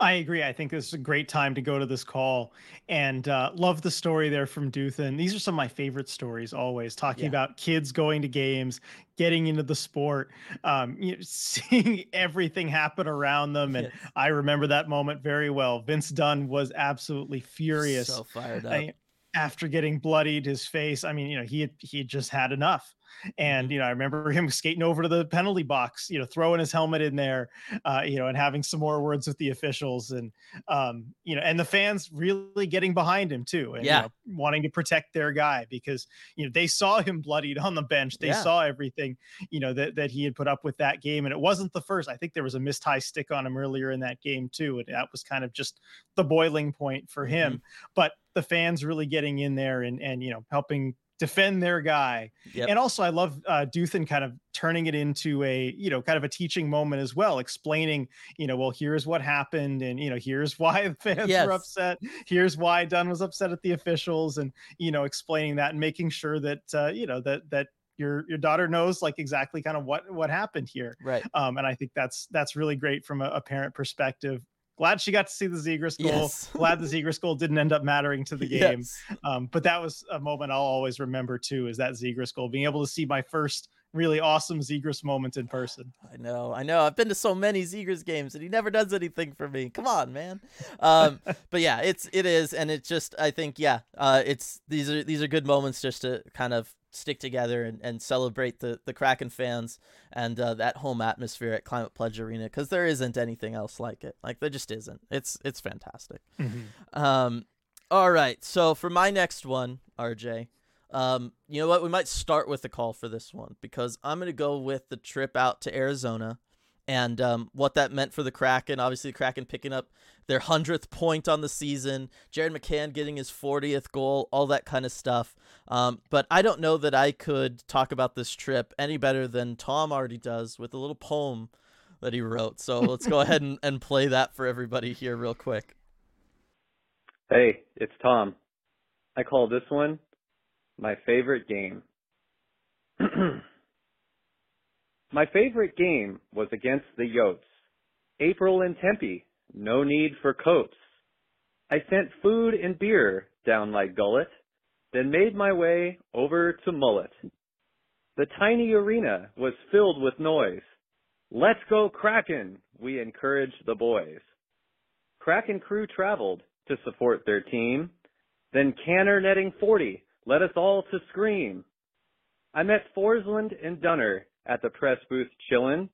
B: I agree. I think this is a great time to go to this call and uh, love the story there from Duthan. These are some of my favorite stories always talking yeah. about kids going to games, getting into the sport, um, you know, seeing everything happen around them. And yes. I remember that moment very well. Vince Dunn was absolutely furious.
A: So fired up.
B: I, after getting bloodied his face. I mean, you know, he had, he had just had enough. And, mm-hmm. you know, I remember him skating over to the penalty box, you know, throwing his helmet in there, uh, you know, and having some more words with the officials and, um, you know, and the fans really getting behind him too. And,
A: yeah.
B: You know, wanting to protect their guy because, you know, they saw him bloodied on the bench. They yeah. saw everything, you know, that, that he had put up with that game. And it wasn't the first. I think there was a missed high stick on him earlier in that game too. And that was kind of just the boiling point for him. Mm-hmm. But the fans really getting in there and, and, you know, helping defend their guy. Yep. And also, I love uh, Duthan kind of turning it into a, you know, kind of a teaching moment as well, explaining, you know, well, here's what happened, and you know, here's why the fans yes. were upset. Here's why Dunn was upset at the officials, and you know, explaining that and making sure that uh, you know that that your your daughter knows like exactly kind of what what happened here.
A: Right.
B: Um, and I think that's that's really great from a, a parent perspective glad she got to see the Zegras goal.
A: Yes.
B: glad the Zegras goal didn't end up mattering to the game.
A: Yes.
B: Um, but that was a moment I'll always remember too. Is that Zegras goal? Being able to see my first really awesome Zegras moment in person.
A: I know, I know. I've been to so many Zegras games, and he never does anything for me. Come on, man. Um, but yeah, it's it is, and it's just I think yeah, uh, it's these are these are good moments just to kind of stick together and, and celebrate the the Kraken fans and uh, that home atmosphere at Climate Pledge Arena because there isn't anything else like it. Like there just isn't. It's it's fantastic. Um, all right. So for my next one, RJ, um, you know what? We might start with the call for this one because I'm gonna go with the trip out to Arizona and um, what that meant for the Kraken. Obviously, the Kraken picking up their hundredth point on the season. Jared McCann getting his 40th goal, all that kind of stuff. Um, but I don't know that I could talk about this trip any better than Tom already does with a little poem that he wrote. So let's go ahead and, and play that for everybody here real quick.
D: Hey, it's Tom. I call this one my favorite game. my favorite game was against the Yotes. April and Tempe, no need for coats. I sent food and beer down my gullet, then made my way over to Mullett. The tiny arena was filled with noise. Let's go Kraken, we encouraged the boys. Kraken crew traveled to support their team. Then Canner netting 40 led us all to scream. I met Forslund and Dunner at the press booth chillin',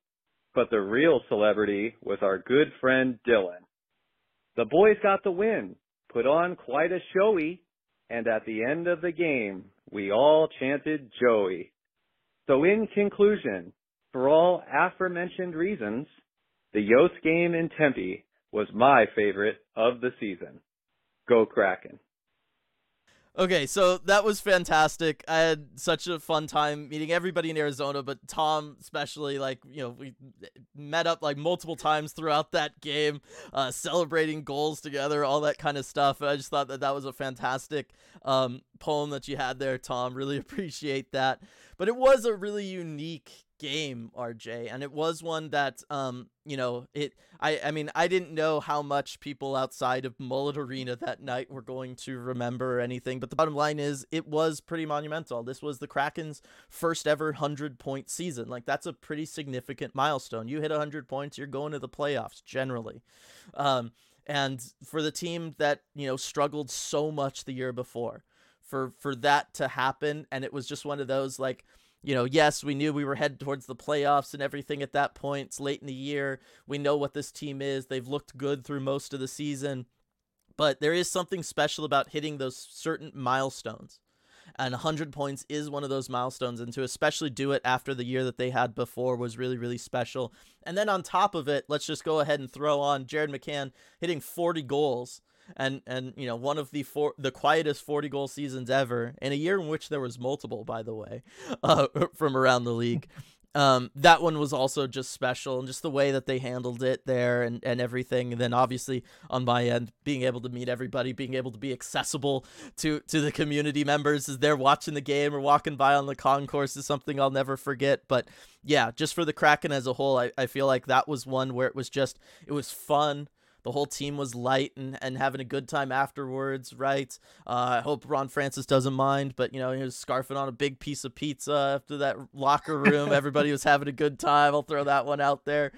D: but the real celebrity was our good friend Dylan. The boys got the win, put on quite a showy, and at the end of the game, we all chanted Joey. So in conclusion, for all aforementioned reasons, the Yotes game in Tempe was my favorite of the season. Go Kraken.
A: Okay, so that was fantastic. I had such a fun time meeting everybody in Arizona, but Tom especially. Like, you know, we met up like multiple times throughout that game, uh, celebrating goals together, all that kind of stuff. I just thought that that was a fantastic um, poem that you had there, Tom. Really appreciate that. But it was a really unique game rj and it was one that um you know it i i mean i didn't know how much people outside of mullett arena that night were going to remember or anything but the bottom line is it was pretty monumental this was the kraken's first ever 100 point season like that's a pretty significant milestone you hit 100 points you're going to the playoffs generally um and for the team that you know struggled so much the year before for for that to happen and it was just one of those like you know, yes, we knew we were headed towards the playoffs and everything at that point. It's late in the year. We know what this team is. They've looked good through most of the season. But there is something special about hitting those certain milestones. And 100 points is one of those milestones. And to especially do it after the year that they had before was really, really special. And then on top of it, let's just go ahead and throw on Jared McCann hitting 40 goals and and you know one of the four the quietest 40 goal seasons ever in a year in which there was multiple by the way uh, from around the league. Um, that one was also just special and just the way that they handled it there and, and everything and then obviously on my end being able to meet everybody being able to be accessible to to the community members as they're watching the game or walking by on the concourse is something i'll never forget. But yeah just for the kraken as a whole I, I feel like that was one where it was just it was fun the whole team was light and, and having a good time afterwards, right? Uh, I hope Ron Francis doesn't mind, but you know he was scarfing on a big piece of pizza after that locker room. Everybody was having a good time. I'll throw that one out there.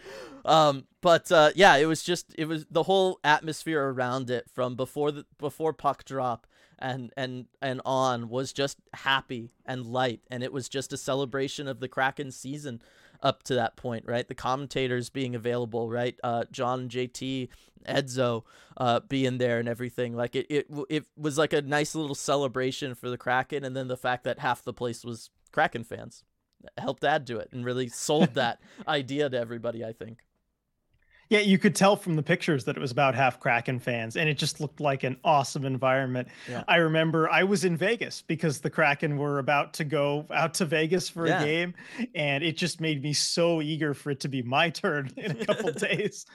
A: Um, but uh, yeah, it was just it was the whole atmosphere around it from before the before puck drop and and and on was just happy and light, and it was just a celebration of the Kraken season up to that point, right? The commentators being available, right? Uh, John, JT, Edzo, uh, being there and everything. Like it, it, it was like a nice little celebration for the Kraken, and then the fact that half the place was Kraken fans helped add to it and really sold that idea to everybody. I think.
B: Yeah, you could tell from the pictures that it was about half Kraken fans, and it just looked like an awesome environment.
A: Yeah.
B: I remember I was in Vegas because the Kraken were about to go out to Vegas for
A: Yeah.
B: a game, and it just made me so eager for it to be my turn in a couple days,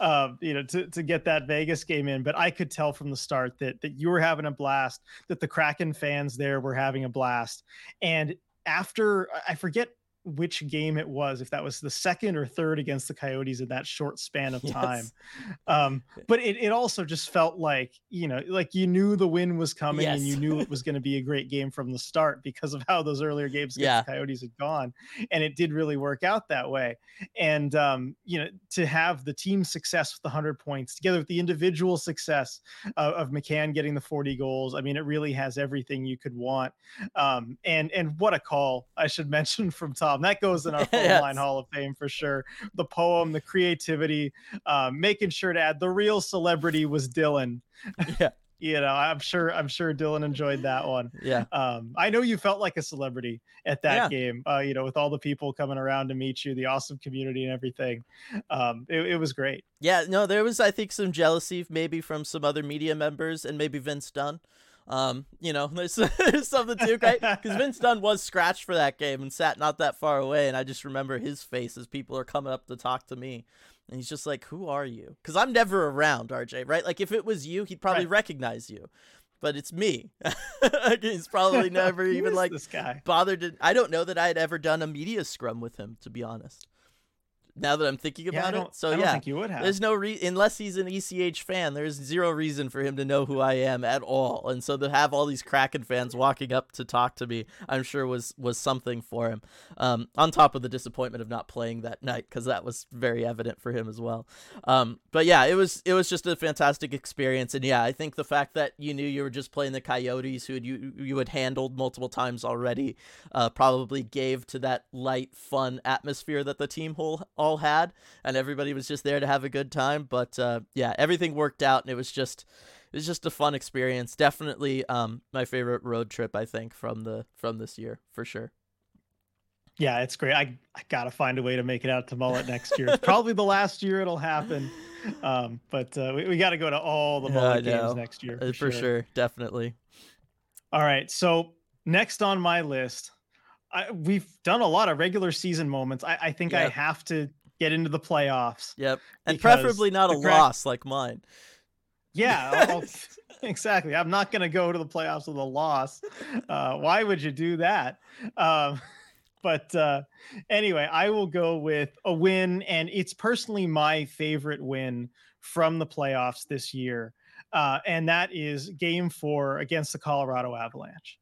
B: um, you know, to, to get that Vegas game in. But I could tell from the start that that you were having a blast, that the Kraken fans there were having a blast, and after I forget which game it was, if that was the second or third against the Coyotes in that short span of time. Yes. Um, but it, it also just felt like, you know, like you knew the win was coming yes. and you knew it was going to be a great game from the start because of how those earlier games against yeah. the Coyotes had gone. And it did really work out that way. And, um, you know, to have the team success with the 100 points together with the individual success uh, of McCann getting the 40 goals, I mean, it really has everything you could want. Um, and, and what a call I should mention from Tom that goes in our yes. line Hall of Fame for sure. The poem, the creativity, um, making sure to add the real celebrity was Dylan. Yeah. you know, I'm sure I'm sure Dylan enjoyed that one.
A: Yeah.
B: Um, I know you felt like a celebrity at that yeah. game. Uh, you know, with all the people coming around to meet you, the awesome community and everything. Um, it, it was great.
A: Yeah, no, there was I think some jealousy maybe from some other media members and maybe Vince Dunn. Um, you know, there's, there's something too, right? Because Vince Dunn was scratched for that game and sat not that far away, and I just remember his face as people are coming up to talk to me, and he's just like, "Who are you?" Because I'm never around RJ, right? Like if it was you, he'd probably right. recognize you, but it's me. he's probably never even like
B: this guy
A: bothered to. I don't know that I had ever done a media scrum with him, to be honest now that I'm thinking about
B: yeah,
A: it. So
B: yeah, you would have.
A: There's no re unless he's an ECH fan. There's zero reason for him to know who I am at all. And so to have all these Kraken fans walking up to talk to me, I'm sure was was something for him. Um, on top of the disappointment of not playing that night because that was very evident for him as well. Um, but yeah, it was it was just a fantastic experience. And yeah, I think the fact that you knew you were just playing the Coyotes, who you you had handled multiple times already, uh, probably gave to that light, fun atmosphere that the team whole all had, and everybody was just there to have a good time. But uh, yeah, everything worked out, and it was just it was just a fun experience. Definitely um, my favorite road trip, I think, from the from this year for sure.
B: Yeah, it's great. I, I gotta find a way to make it out to Mullett next year. Probably the last year it'll happen. Um, but uh, we, we got to go to all the Mullett yeah, games next year.
A: Uh, for, for sure. sure. definitely.
B: All right. So next on my list, I, we've done a lot of regular season moments. I, I think yep. I have to get into the playoffs.
A: Yep. And preferably not a crack- loss like mine.
B: Yeah, exactly. I'm not going to go to the playoffs with a loss. Uh, why would you do that? Um, but uh, anyway, I will go with a win, and it's personally my favorite win from the playoffs this year. Uh, and that is game four against the Colorado Avalanche.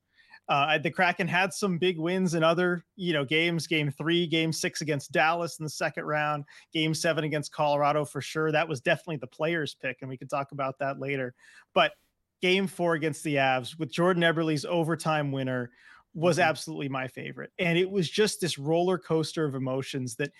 B: Uh, the Kraken had some big wins in other, you know, games. Game three, game six against Dallas in the second round, game seven against Colorado for sure. That was definitely the players' pick, and we could talk about that later. But game four against the Avs with Jordan Eberle's overtime winner was mm-hmm. absolutely my favorite. And it was just this roller coaster of emotions that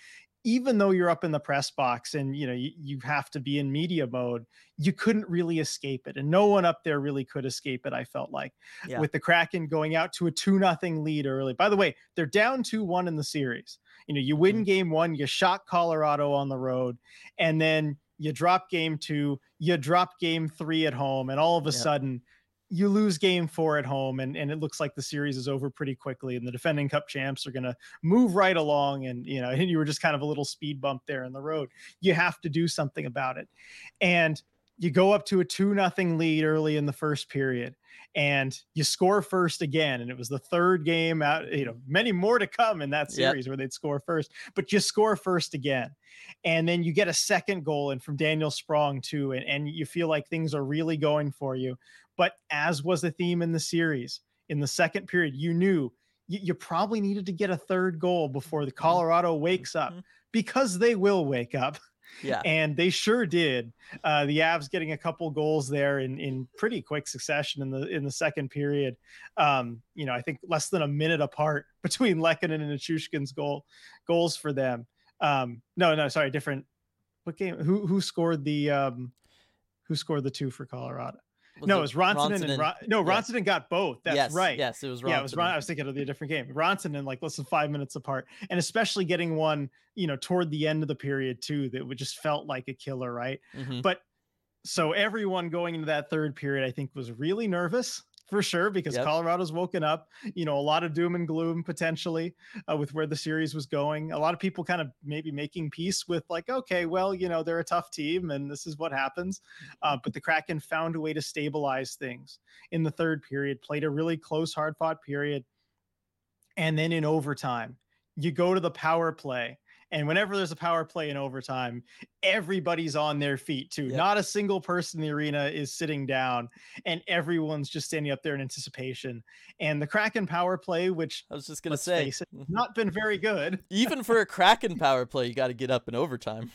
B: even though you're up in the press box and you know you, you have to be in media mode you couldn't really escape it and no one up there really could escape it i felt like yeah. with the kraken going out to a 2 nothing lead early by the way they're down 2-1 in the series you know you win mm-hmm. game 1 you shot colorado on the road and then you drop game 2 you drop game 3 at home and all of a yeah. sudden you lose game four at home and, and it looks like the series is over pretty quickly and the defending cup champs are going to move right along and you know and you were just kind of a little speed bump there in the road. You have to do something about it. And you go up to a two nothing lead early in the first period and you score first again and it was the third game out you know many more to come in that series yep. where they'd score first but you score first again. And then you get a second goal and from daniel sprong too and, and you feel like things are really going for you but as was the theme in the series, in the second period, you knew you, you probably needed to get a third goal before the mm-hmm. Colorado wakes up mm-hmm. because they will wake up.
A: Yeah.
B: And they sure did. Uh, the Avs getting a couple goals there in, in pretty quick succession in the in the second period. Um, you know, I think less than a minute apart between Lehkonen and Nichushkin's goal goals for them. Um, no, no, sorry, different. What game? Who who scored the um, who scored the two for Colorado? No, it, was Rantanen, and Ron, no, yeah. got both. That's
A: yes,
B: right.
A: Yes, it was.
B: Rantanen. Yeah, it was. Ron, I was thinking of the different game. Ronson and like less than five minutes apart, and especially getting one, you know, toward the end of the period too, that would just felt like a killer, right? Mm-hmm. But so everyone going into that third period, I think, was really nervous for sure because yep. Colorado's woken up. You know, a lot of doom and gloom potentially uh, with where the series was going. A lot of people kind of maybe making peace with like, okay, well, you know, they're a tough team and this is what happens. Uh, but the Kraken found a way to stabilize things in the third period, played a really close, hard fought period, and then in overtime you go to the power play and whenever there's a power play in overtime, everybody's on their feet too. Yep. Not a single person in the arena is sitting down, and everyone's just standing up there in anticipation. And the Kraken power play, which
A: I was just gonna say,
B: it, mm-hmm. not been very good.
A: Even for a Kraken power play, you got to get up in overtime.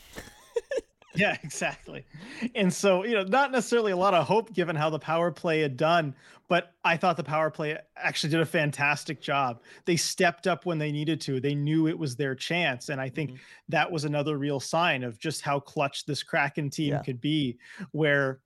B: Yeah, exactly. And so, you know, not necessarily a lot of hope given how the power play had done, but I thought the power play actually did a fantastic job. They stepped up when they needed to. They knew it was their chance. And I think mm-hmm. that was another real sign of just how clutch this Kraken team yeah. could be, where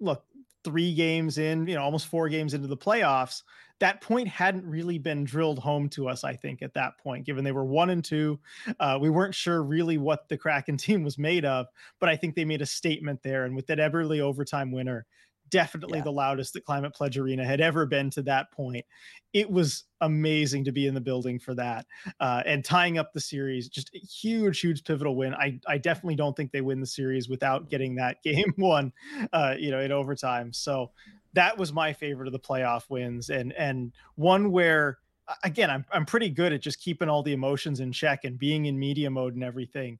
B: look, three games in, you know, almost four games into the playoffs, that point hadn't really been drilled home to us, I think, at that point, given they were one and two. Uh, we weren't sure really what the Kraken team was made of, but I think they made a statement there. And with that Eberle overtime winner, definitely yeah. the loudest that Climate Pledge Arena had ever been to that point. It was amazing to be in the building for that uh, and tying up the series. Just a huge, huge pivotal win. I, I definitely don't think they win the series without getting that game won, uh, you know, in overtime. So that was my favorite of the playoff wins and and one where again I'm I'm pretty good at just keeping all the emotions in check and being in media mode and everything.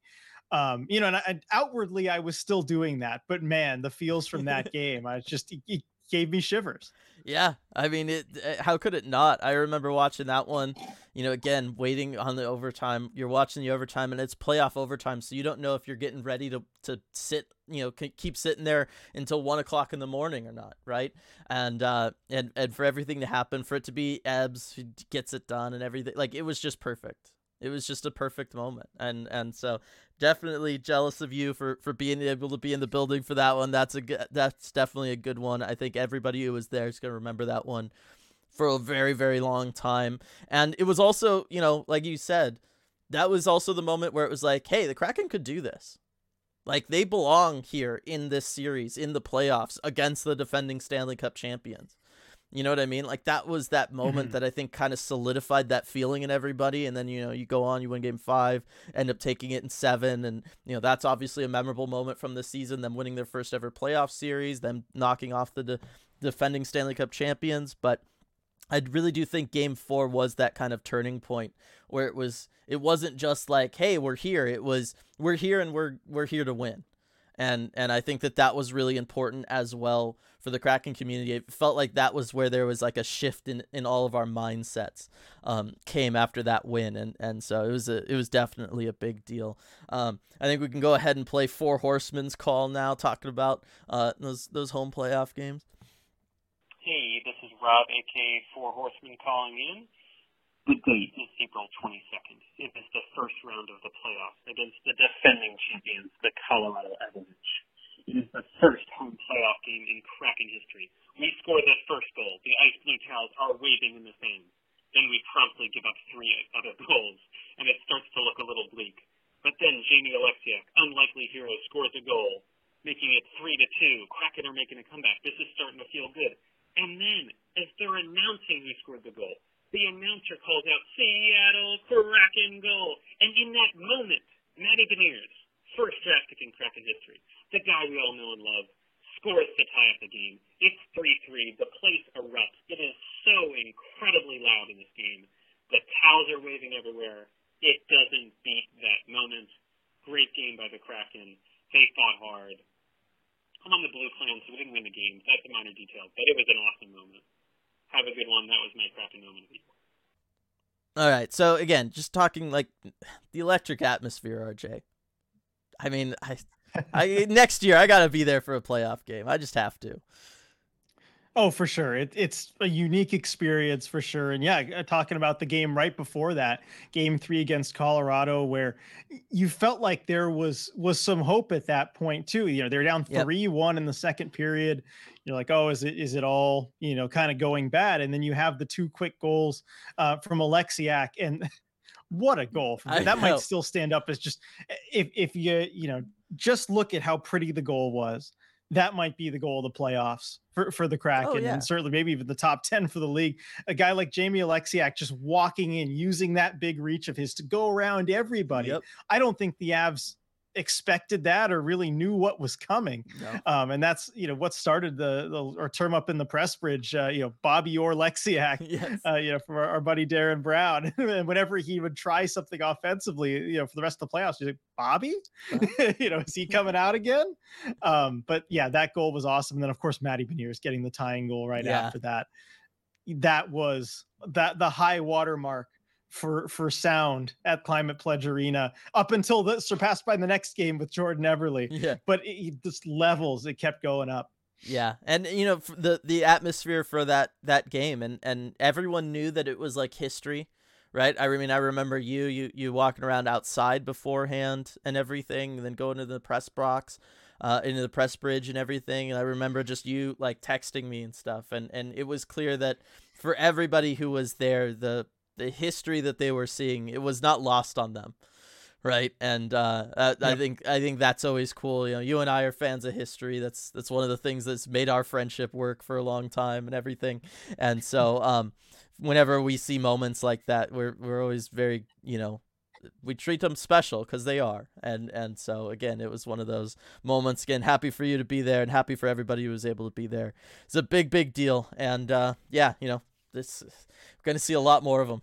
B: Um, you know, and I, outwardly I was still doing that, but man, the feels from that game, I just it, it gave me shivers.
A: Yeah, I mean, it. Eh, how could it not? I remember watching that one. You know, again, waiting on the overtime. You're watching the overtime, and it's playoff overtime, so you don't know if you're getting ready to to sit. You know, keep sitting there until one o'clock in the morning or not, right? And uh, and and for everything to happen, for it to be Ebbs who gets it done, and everything, like it was just perfect. It was just a perfect moment, and and so definitely jealous of you for for being able to be in the building for that one. That's a good, that's definitely a good one. I think everybody who was there is gonna remember that one for a very very long time. And it was also, you know, like you said, that was also the moment where it was like, hey, the Kraken could do this. Like they belong here in this series in the playoffs against the defending Stanley Cup champions. You know what I mean? Like that was that moment mm-hmm. that I think kind of solidified that feeling in everybody. And then, you know, you go on, you win game five, end up taking it in seven. And, you know, that's obviously a memorable moment from the season, them winning their first ever playoff series, them knocking off the de- defending Stanley Cup champions. But I really do think game four was that kind of turning point where it was, it wasn't just like, hey, we're here. It was, we're here and we're, we're here to win and and I think that that was really important as well for the Kraken community. It felt like that was where there was like a shift in, in all of our mindsets um, came after that win, and and so it was a it was definitely a big deal. Um, I think we can go ahead and play Four Horsemen's call now, talking about uh, those those home playoff games.
E: Hey, this is Rob, aka Four Horsemen, calling in. The date is April 22nd. It is the first round of the playoffs against the defending champions, the Colorado Avalanche. It is the first home playoff game in Kraken history. We score the first goal. The Ice Blue Towels are waving in the stands. Then we promptly give up three other goals, and it starts to look a little bleak. But then Jamie Oleksiak, unlikely hero, scores a goal, making it three to two. Kraken are making a comeback. This is starting to feel good. And then, as they're announcing who scored the goal, the announcer calls out Seattle Kraken goal. And in that moment, Matty Beniers, first draft pick in Kraken history, the guy we all know and love, scores to tie up the game. It's 3-3. The place erupts. It is so incredibly loud in this game. The towels are waving everywhere. It doesn't beat that moment. Great game by the Kraken. They fought hard. I'm on the Blue Clan, so we didn't win the game. That's a minor detail, but it was an awesome moment have a good one. That was my crappy moment. Of the year.
A: All right. So again, just talking like the electric atmosphere, RJ. I mean, I, I next year I gotta be there for a playoff game. I just have to.
B: Oh, for sure. It, it's a unique experience for sure. And yeah, uh, talking about the game right before that, game three against Colorado, where you felt like there was was some hope at that point too. You know, they're down three yep. one in the second period. You're like, oh, is it is it all you know kind of going bad? And then you have the two quick goals uh, from Oleksiak, and what a goal! that might still stand up as just eh, if if you you know just look at how pretty the goal was that might be the goal of the playoffs for, for the Kraken oh, yeah. and certainly maybe even the top 10 for the league. A guy like Jamie Oleksiak just walking in, using that big reach of his to go around everybody. Yep. I don't think the Avs expected that or really knew what was coming.
A: No.
B: Um, and that's you know what started the, the or term up in the press bridge. Uh, you know Bobby or Lexiac.
A: yes.
B: Uh, you know, for our, our buddy Darren Brown, and whenever he would try something offensively, you know, for the rest of the playoffs, he's like, Bobby, you know, is he coming out again? Um, but yeah, that goal was awesome. And then of course Matty Beniers getting the tying goal right
A: Yeah.
B: after that. That was that the high water mark for for sound at Climate Pledge Arena up until the surpassed by the next game with Jordan Eberle.
A: Yeah.
B: But it, just levels, it kept going up.
A: Yeah, and you know the the atmosphere for that that game, and and everyone knew that it was like history, right? I mean, I remember you you you walking around outside beforehand and everything, and then going to the press box, uh, into the press bridge and everything. And I remember just you like texting me and stuff, and and it was clear that for everybody who was there, the the history that they were seeing, it was not lost on them right? And uh, i
B: Yep.
A: think i think that's always cool. You know you and i are fans of history. That's that's one of the things that's made our friendship work for a long time and everything. And so um whenever we see moments like that we're we're always very you know we treat them special because they are. And and so again it was one of those moments. Again happy for you to be there and happy for everybody who was able to be there. It's a big big deal. And uh yeah you know this we're gonna see a lot more of them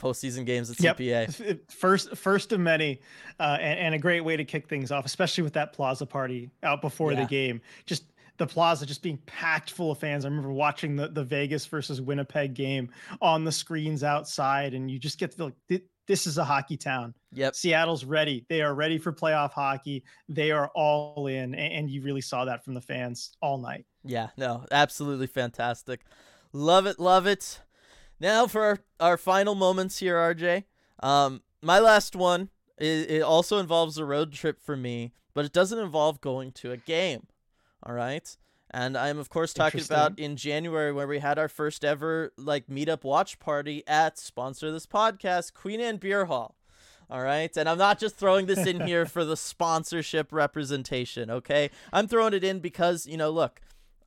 A: postseason games at
B: Yep.
A: cpa
B: First, first of many, uh, and, and a great way to kick things off, especially with that Plaza party out before
A: Yeah.
B: the game. Just the Plaza just being packed full of fans. I remember watching the the Vegas versus Winnipeg game on the screens outside, and you just get to feel like this is a hockey town.
A: yep
B: Seattle's ready. They are ready for playoff hockey. They are all in, and you really saw that from the fans all night.
A: Yeah, no, absolutely fantastic. Love it, love it. Now for our, our final moments here, RJ. Um, my last one, it, it also involves a road trip for me, but it doesn't involve going to a game. All right. And I'm of course talking about in January where we had our first ever like meetup watch party at sponsor this podcast, Queen Anne Beer Hall. All right. And I'm not just throwing this in here for the sponsorship representation, okay? I'm throwing it in because, you know, look,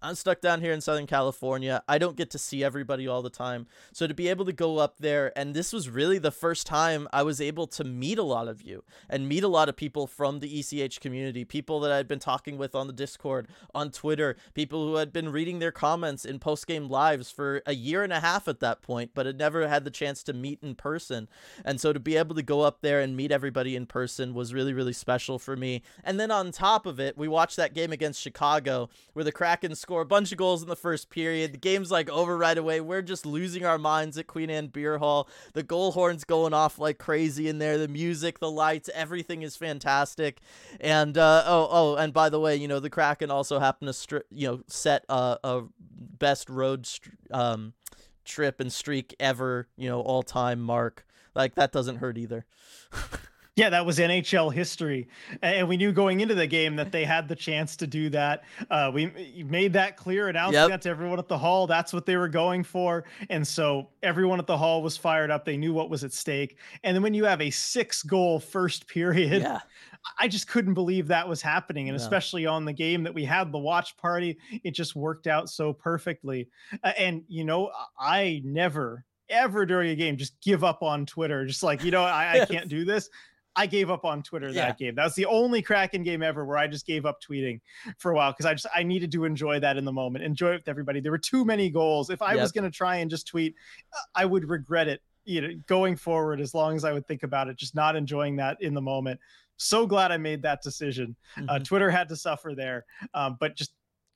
A: I'm stuck down here in Southern California. I don't get to see everybody all the time. So to be able to go up there, and this was really the first time I was able to meet a lot of you and meet a lot of people from the ECH community, people that I'd been talking with on the Discord, on Twitter, people who had been reading their comments in post game lives for a year and a half at that point, but had never had the chance to meet in person. And so to be able to go up there and meet everybody in person was really, really special for me. And then on top of it, we watched that game against Chicago where the Kraken score a bunch of goals in the first period. The game's like over right away. We're just losing our minds at Queen Anne Beer Hall. The goal horn's going off like crazy in there. The music, the lights, everything is fantastic. And uh, oh, oh, and by the way, you know the Kraken also happened to stri- you know set a, a best road str- um trip and streak ever, you know, all time mark. Like that doesn't hurt either.
B: Yeah, that was NHL history, and we knew going into the game that they had the chance to do that. Uh, we made that clear, announcing
A: Yep.
B: that to everyone at the hall. That's what they were going for, and so everyone at the hall was fired up. They knew what was at stake, and then when you have a six-goal first period,
A: yeah.
B: I just couldn't believe that was happening, and
A: No.
B: especially on the game that we had the watch party, it just worked out so perfectly. Uh, and you know, I I never ever during a game just give up on Twitter, just like you know, I, I can't do this. I gave up on Twitter
A: Yeah.
B: that game. That was the only Kraken game ever where I just gave up tweeting for a while because I just I needed to enjoy that in the moment, enjoy it with everybody. There were too many goals. If I was going to try and just tweet, uh, I would regret it. You know, going forward, as long as I would think about it, just not enjoying that in the moment. So glad I made that decision. Uh,
A: Mhm.
B: Twitter had to suffer there, um, but just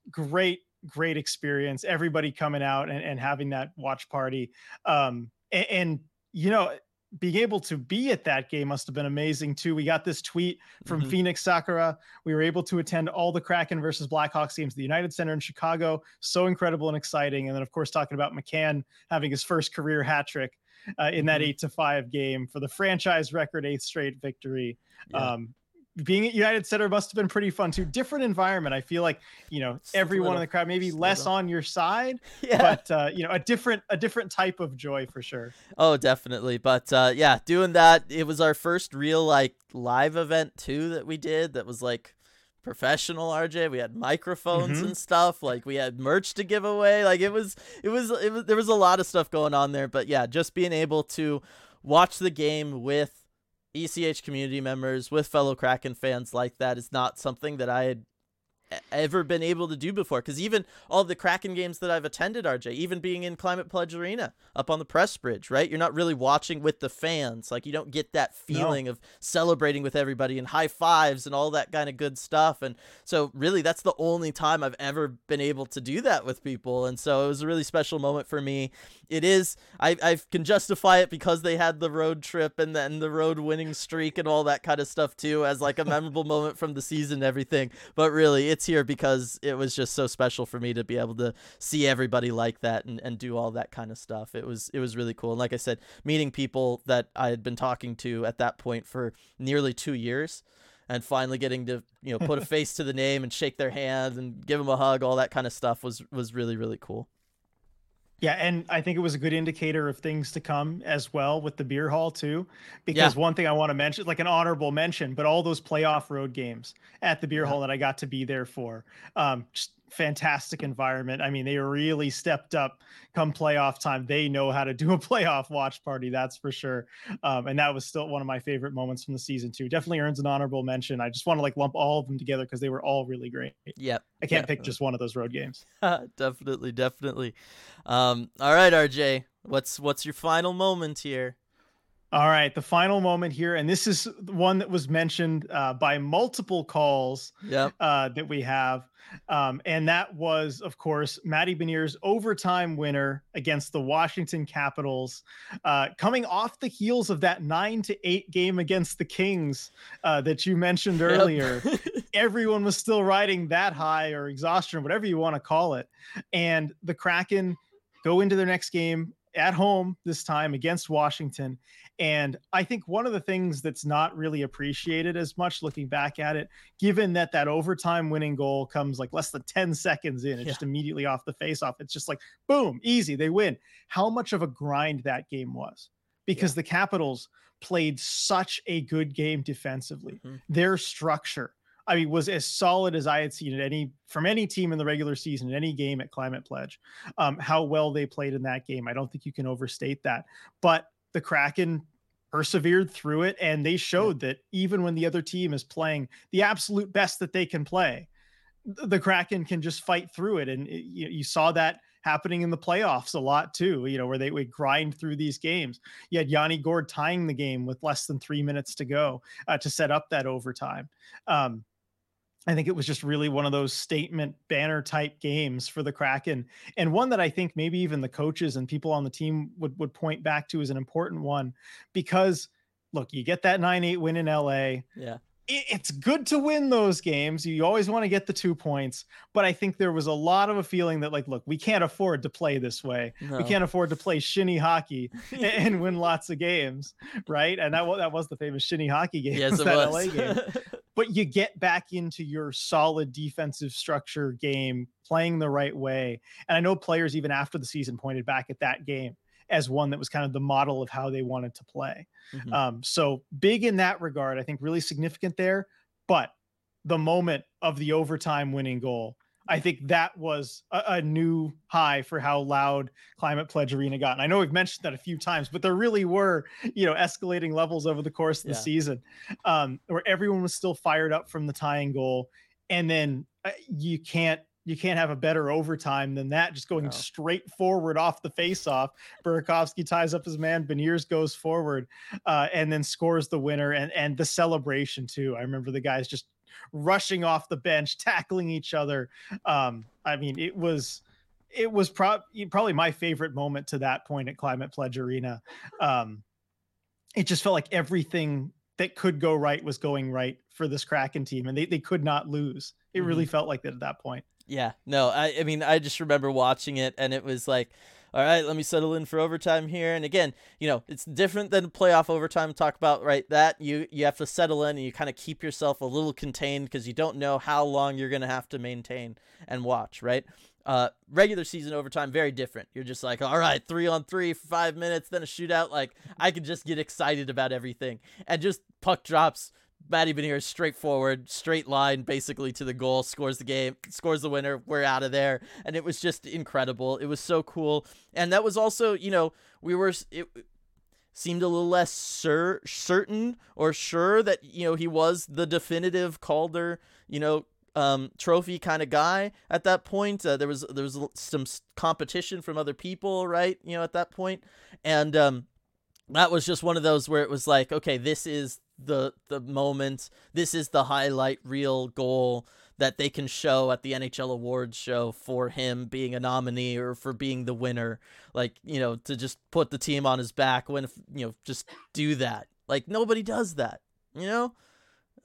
B: great, great experience. Everybody coming out and, and having that watch party, um, and, and you know, being able to be at that game must have been amazing too. We got this tweet from
A: Mhm.
B: Phoenix Sakura. We were able to attend all the Kraken versus Blackhawks games at the United Center in Chicago. So incredible and exciting. And then, of course, talking about McCann having his first career hat trick uh, in that
A: Mhm.
B: eight to five game for the franchise record eighth straight victory.
A: Yeah.
B: Um, being at United Center must have been pretty fun too. Different environment. I feel like you know
A: a
B: everyone in the crowd maybe less
A: little.
B: on your side,
A: yeah.
B: but uh, you know a different a different type of joy for sure.
A: Oh, definitely. But uh, yeah, doing that, it was our first real like live event too that we did. That was like professional. RJ, we had microphones
B: Mhm.
A: and stuff. Like we had merch to give away. Like it was, it was, it was. There was a lot of stuff going on there. But yeah, just being able to watch the game with ECH community members, with fellow Kraken fans like that is not something that I had ever been able to do before. Because even all the Kraken games that I've attended, RJ, even being in Climate Pledge Arena up on the press bridge, right? You're not really watching with the fans. Like you don't get that feeling no. of celebrating with everybody and high fives and all that kind of good stuff. And so, really, that's the only time I've ever been able to do that with people. And so, it was a really special moment for me. It is, I, I can justify it because they had the road trip and then the road winning streak and all that kind of stuff too, as like a memorable moment from the season and everything. But really, it's here because it was just so special for me to be able to see everybody like that and, and do all that kind of stuff. It was it was really cool. And like I said, meeting people that I had been talking to at that point for nearly two years and finally getting to you know put a face to the name and shake their hand and give them a hug all that kind of stuff was was really really cool
B: yeah, and I think it was a good indicator of things to come as well with the beer hall too. Because yeah. one thing I want to mention, like an honorable mention, but all those playoff road games at the beer yeah. hall that I got to be there for, um, just fantastic environment. I mean, they really stepped up come playoff time. They know how to do a playoff watch party, that's for sure. Um, and that was still one of my favorite moments from the season too. Definitely earns an honorable mention. I just want to like lump all of them together because they were all really great.
A: Yep.
B: I can't pick just one of those road games.
A: definitely, definitely. Um, all right, RJ, what's what's your final moment here?
B: All right, the final moment here, and this is one that was mentioned uh, by multiple calls
A: yep.
B: uh, that we have. Um, and that was, of course, Matty Beniers' overtime winner against the Washington Capitals, uh, coming off the heels of that nine to eight game against the Kings uh, that you mentioned earlier. Yep. Everyone was still riding that high or exhaustion, whatever you want to call it. And the Kraken go into their next game at home this time against Washington and I think one of the things that's not really appreciated as much looking back at it, given that that overtime winning goal comes like less than 10 seconds in, it's yeah. just immediately off the face off. It's just like, boom, easy, they win. How much of a grind that game was because yeah. the Capitals played such a good game defensively. Mm-hmm. Their structure, I mean, was as solid as I had seen it any from any team in the regular season, in any game at Climate Pledge. Um, how well they played in that game, I don't think you can overstate that. But the Kraken persevered through it and they showed yeah. that even when the other team is playing the absolute best that they can play the kraken can just fight through it and it, you, you, saw that happening in the playoffs a lot too you know where they would grind through these games you had Yanni Gourde tying the game with less than three minutes to go uh, to set up that overtime um, I think it was just really one of those statement banner type games for the Kraken, and one that I think maybe even the coaches and people on the team would would point back to as an important one, because look, you get that nine eight win in LA.
A: Yeah,
B: it's good to win those games. You always want to get the two points, but I think there was a lot of a feeling that like, look, we can't afford to play this way. No. We can't afford to play shinny hockey and win lots of games, right? And that that was the famous shinny hockey game.
A: Yes,
B: that
A: was.
B: LA game. but you get back into your solid defensive structure game, playing the right way. And I know players even after the season pointed back at that game as one that was kind of the model of how they wanted to play. Mm-hmm. Um, so big in that regard, I think really significant there. But the moment of the overtime winning goal I think that was a, a, new high for how loud Climate Pledge Arena got. And I know we've mentioned that a few times, but there really were, you know, escalating levels over the course of the yeah. season um, where everyone was still fired up from the tying goal. And then uh, you can't you can't have a better overtime than that. Just going no. straight forward off the faceoff. Burakovsky ties up his man. Beniers goes forward uh, and then scores the winner. And and the celebration too. I remember the guys just rushing off the bench, tackling each other. Um, I mean, it was it was pro- probably my favorite moment to that point at Climate Pledge Arena. Um, it just felt like everything that could go right was going right for this Kraken team, and they, they could not lose. It mm-hmm. really felt like that at that point.
A: Yeah, no, I, I mean, I just remember watching it, and it was like, all right, let me settle in for overtime here. And again, you know, it's different than playoff overtime. Talk about right that you you have to settle in and you kind of keep yourself a little contained because you don't know how long you're gonna have to maintain and watch. Right. Uh, regular season overtime very different. You're just like, all right, three on three five minutes, then a shootout. Like I could just get excited about everything and just puck drops Matty Benier is straightforward, straight line, basically to the goal, scores the game, scores the winner. We're out of there, and it was just incredible. It was so cool, and that was also, you know, we were it, seemed a little less cer- certain or sure that you know he was the definitive Calder, you know, um, trophy kind of guy at that point. Uh, there was there was some competition from other people, right? You know, at that point, and um, that was just one of those where it was like, okay, this is the the moment, this is the highlight reel goal that they can show at the NHL awards show for him being a nominee or for being the winner. Like, you know, to just put the team on his back when, you know, just do that. Like, nobody does that, you know?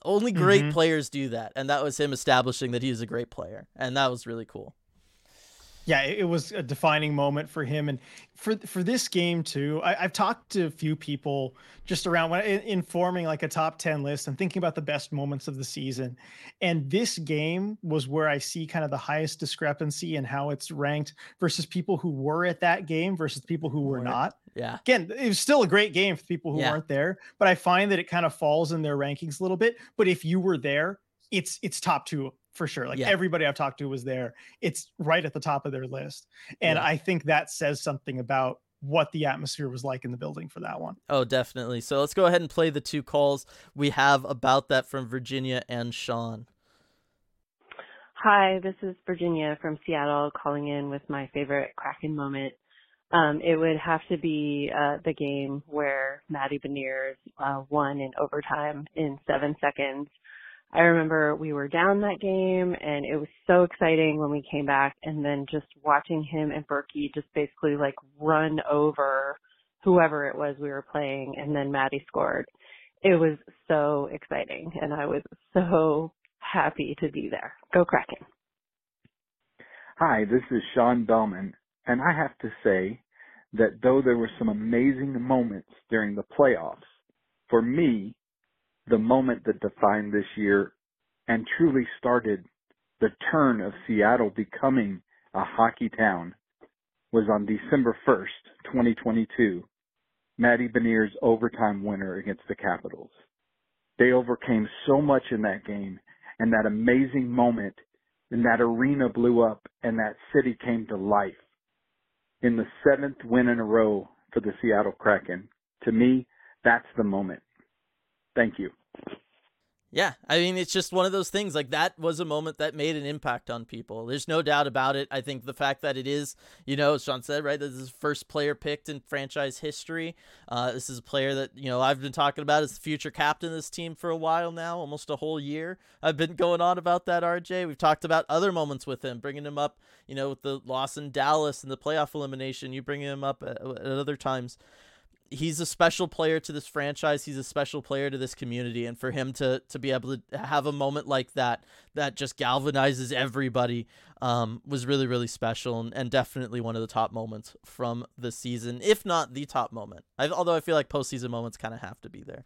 A: Only great mm-hmm. players do that. And that was him establishing that he was a great player. And that was really cool
B: yeah, it was a defining moment for him, and for for this game too. I, have talked to a few people just around when in, forming like a top ten list and thinking about the best moments of the season, and this game was where I see kind of the highest discrepancy in how it's ranked versus people who were at that game versus people who were not.
A: Yeah.
B: Again, it was still a great game for people who yeah. weren't there, but I find that it kind of falls in their rankings a little bit. But if you were there, it's it's top two for sure. Like yeah. everybody I've talked to was there. It's right at the top of their list. And yeah. I think that says something about what the atmosphere was like in the building for that one.
A: Oh, definitely. So let's go ahead and play the two calls we have about that from Virginia and Sean.
F: Hi, this is Virginia from Seattle calling in with my favorite Kraken moment. Um, it would have to be uh, the game where Matty Beniers uh, won in overtime in seven seconds I remember we were down that game and it was so exciting when we came back and then just watching him and Berkey just basically like run over whoever it was we were playing and then Matty scored. It was so exciting and I was so happy to be there. Go Kraken.
G: Hi, this is Sean Bellman and I have to say that though there were some amazing moments during the playoffs, for me, the moment that defined this year and truly started the turn of Seattle becoming a hockey town was on December 1st, 2022, Matty Beniers' overtime winner against the Capitals. They overcame so much in that game and that amazing moment and that arena blew up and that city came to life. In the seventh win in a row for the Seattle Kraken, to me, that's the moment. Thank you.
A: Yeah, I mean, it's just one of those things. Like that was a moment that made an impact on people. There's no doubt about it. I think the fact that it is, you know, as Sean said, right, this is the first player picked in franchise history. Uh, this is a player that you know I've been talking about as the future captain of this team for a while now, almost a whole year. I've been going on about that. RJ, we've talked about other moments with him, bringing him up, you know, with the loss in Dallas and the playoff elimination. You bring him up at, at other times he's a special player to this franchise. He's a special player to this community, and for him to to be able to have a moment like that that just galvanizes everybody um, was really really special and, and definitely one of the top moments from the season, if not the top moment. I, although I feel like postseason moments kind of have to be there.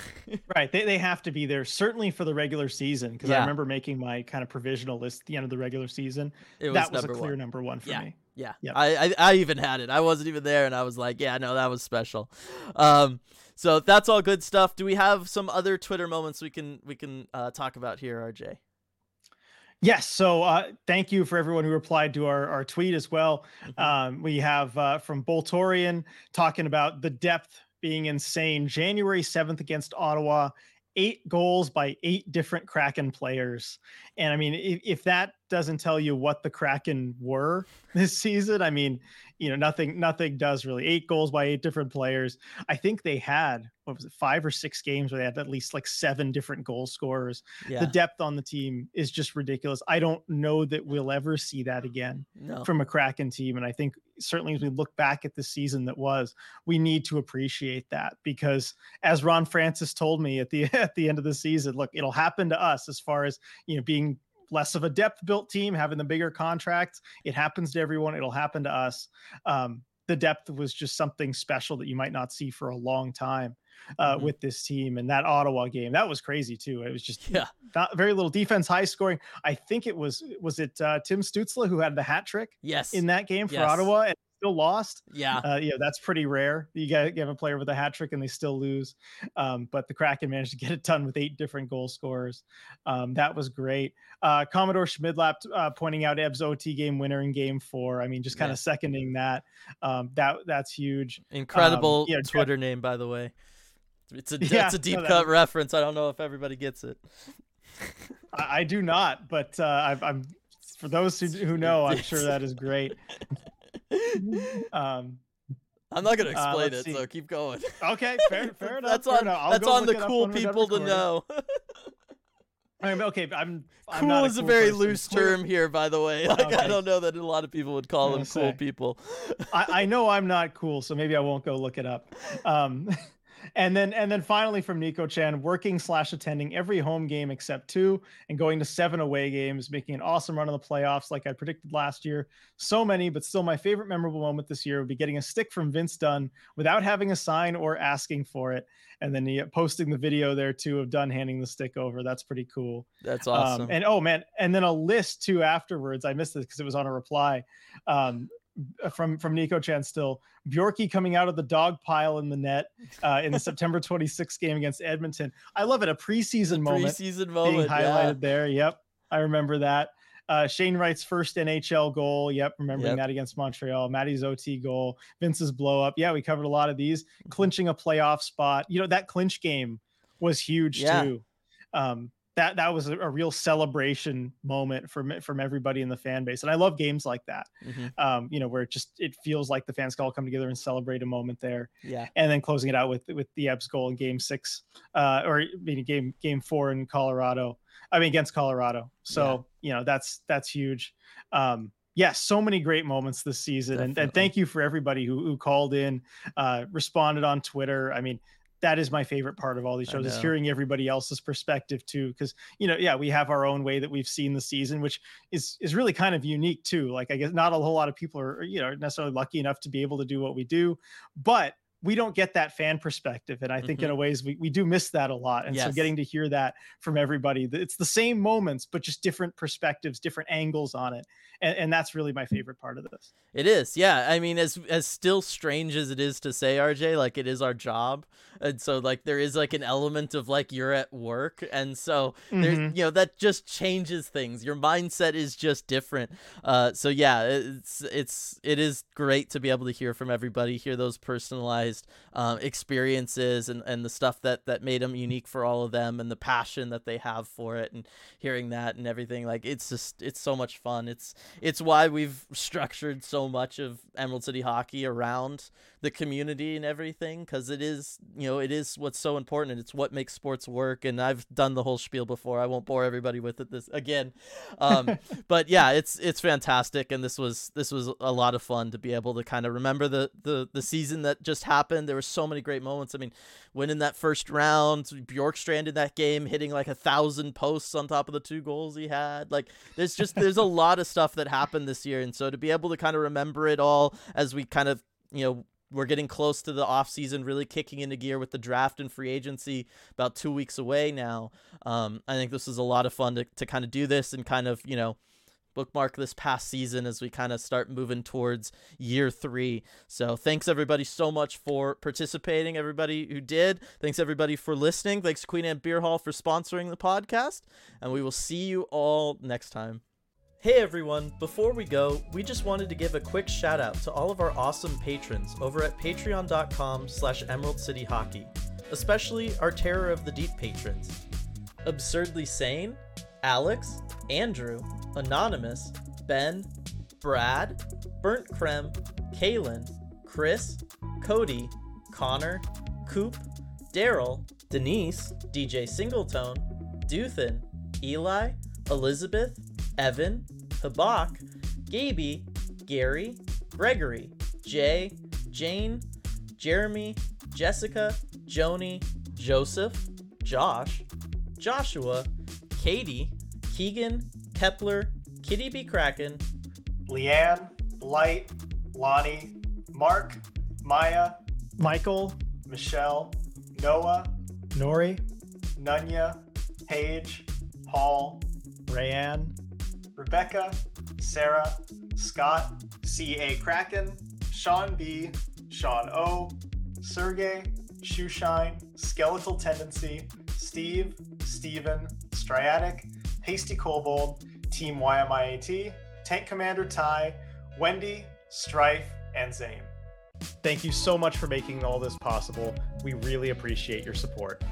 B: right, they they have to be there certainly for the regular season because yeah. I remember making my kind of provisional list at the end of the regular season. Was that was a clear one. number one for
A: yeah.
B: me.
A: Yeah, yep. I, I, I even had it. I wasn't even there, and I was like, yeah, no, that was special. Um, so that's all good stuff. Do we have some other Twitter moments we can we can uh, talk about here, RJ?
B: Yes. So uh, thank you for everyone who replied to our, our tweet as well. Mm-hmm. Um, we have uh, from Boltorian talking about the depth being insane. January 7th against Ottawa, eight goals by eight different Kraken players. And I mean, if, if that doesn't tell you what the Kraken were this season. I mean, you know, nothing nothing does really. Eight goals by eight different players. I think they had what was it, five or six games where they had at least like seven different goal scorers. Yeah. The depth on the team is just ridiculous. I don't know that we'll ever see that again no. from a Kraken team. And I think certainly as we look back at the season that was, we need to appreciate that because as Ron Francis told me at the at the end of the season, look, it'll happen to us as far as you know being less of a depth built team, having the bigger contracts. It happens to everyone. It'll happen to us. Um, the depth was just something special that you might not see for a long time uh, mm-hmm. with this team. And that Ottawa game, that was crazy too. It was just yeah. not very little defense, high scoring. I think it was was it uh, Tim Stützle who had the hat trick
A: yes
B: in that game for
A: yes.
B: Ottawa. And still lost.
A: Yeah.
B: Uh, know, that's pretty rare. You got you have a player with a hat trick and they still lose. Um, but the Kraken managed to get it done with eight different goal scorers. Um, that was great. Uh, Commodore Schmidlap uh, pointing out Ebbs OT game winner in game four. I mean, just kind of
A: Yeah.
B: seconding that. Um, that that's huge.
A: Incredible
B: yeah,
A: Twitter name, by the way. It's a
B: Yeah,
A: it's a deep
B: no,
A: cut reference. I don't know if everybody gets it.
B: I, I do not, but uh, I, I'm for those who, who know, I'm sure that is great. Um,
A: I'm not gonna
B: Uh,
A: explain
B: let's
A: it, so keep going.
B: okay, fair, fair enough.
A: that's
B: fair
A: on
B: enough.
A: That's on the cool
B: when we're done
A: people to know.
B: I'm okay. I'm, I'm
A: cool is a
B: cool
A: very
B: person.
A: loose
B: Clear-
A: term here, by the way. Like I don't know that a lot of people would call them
B: gonna
A: cool
B: say.
A: people.
B: I, I know I'm not cool, so maybe I won't go look it up. Um, and then and then finally from Nico Chan, working slash attending every home game except two, and going to seven away games, making an awesome run of the playoffs like I predicted last year. So many, but still my favorite memorable moment this year would be getting a stick from Vince Dunn without having a sign or asking for it, and then he, posting the video there too of Dunn handing the stick over. That's pretty cool.
A: That's awesome.
B: Um, and oh man, and then a list too afterwards. I missed this because it was on a reply um, from from Nico Chan. Still, Bjorky coming out of the dog pile in the net uh, in the September 26th game against Edmonton. I love it. A preseason moment
A: Preseason
B: being highlighted
A: yeah.
B: there. Yep, I remember that. Uh, Shane Wright's first NHL goal. Yep, remembering
A: Yep.
B: that against Montreal. Matty's OT goal. Vince's blow up. Yeah, we covered a lot of these.
A: Mm-hmm.
B: Clinching a playoff spot. You know that clinch game was huge
A: Yeah.
B: too. Um, that that was a, a real celebration moment from from everybody in the fan base, and I love games like that.
A: Mhm.
B: Um, you know, where it just it feels like the fans can all come together and celebrate a moment there
A: Yeah.
B: and then closing it out with with the Ebbs goal in Game Six, uh, or I mean Game Game Four in Colorado. I mean against Colorado. So you know that's that's huge. Um, yes, so many great moments this season, and, and thank you for everybody who who called in, uh, responded on Twitter. I mean. That is my favorite part of all these shows is hearing everybody else's perspective too. Because you know, yeah, we have our own way that we've seen the season, which is is really kind of unique too. Like I guess not a whole lot of people are you know necessarily lucky enough to be able to do what we do, but we don't get that fan perspective and i think in a ways we, we do miss that a lot and so
A: Mm-hmm.
B: Getting to hear that from everybody it's the same moments but just different perspectives different angles on it and, and that's really my favorite part of this
A: It is, yeah. I mean, as as still strange as it is to say, RJ, like it is our job, and so like there is like an element of like you're at work, and so there's
B: Mhm.
A: you know that just changes things. Your mindset is just different. Uh, so yeah, it's it's it is great to be able to hear from everybody, hear those personalized um, experiences and and the stuff that that made them unique for all of them, and the passion that they have for it, and hearing that and everything. Like it's just it's so much fun. It's it's why we've structured so much of Emerald City hockey around the community and everything because it is you know it is what's so important it's what makes sports work and I've done the whole spiel before I won't bore everybody with it this again. Um but yeah it's it's fantastic and this was this was a lot of fun to be able to kind of remember the the the season that just happened. There were so many great moments. I mean winning that first round Bjorkstrand in that game hitting like a thousand posts on top of the two goals he had. Like there's just there's a lot of stuff that happened this year and so to be able to kind of remember it all as we kind of you know we're getting close to the off season really kicking into gear with the draft and free agency about two weeks away now. Um, i think this is a lot of fun to, to kind of do this and kind of you know bookmark this past season as we kind of start moving towards year three. So thanks everybody so much for participating everybody who did. Thanks everybody for listening. Thanks to queen anne beer hall for sponsoring the podcast and we will see you all next time Hey everyone, before we go, we just wanted to give a quick shout out to all of our awesome patrons over at patreon.com slash emerald city hockey, especially our Terror of the Deep patrons. Absurdly Sane, Alex, Andrew, Anonymous, Ben, Brad, Burnt Creme, Kaylin, Chris, Cody, Connor, Coop, Daryl, Denise, DJ Singletone, Duthin, Eli, Elizabeth, Evan, Habak, Gaby, Gary, Gregory, Jay, Jane, Jeremy, Jessica, Joni, Joseph, Josh, Joshua, Katie, Keegan, Kepler, Kitty B. Kraken,
B: leanne light lonnie mark maya michael michelle noah nori nunya paige paul rayanne rebecca sarah scott ca kraken Sean B, Sean O, Sergey, Shoeshine, Skeletal Tendency, Steve, Steven, Striatic, Hasty Kobold, Team YMIAT, Tank Commander Ty, Wendy, Strife, and Zane. Thank you so much for making all this possible. We really appreciate your support.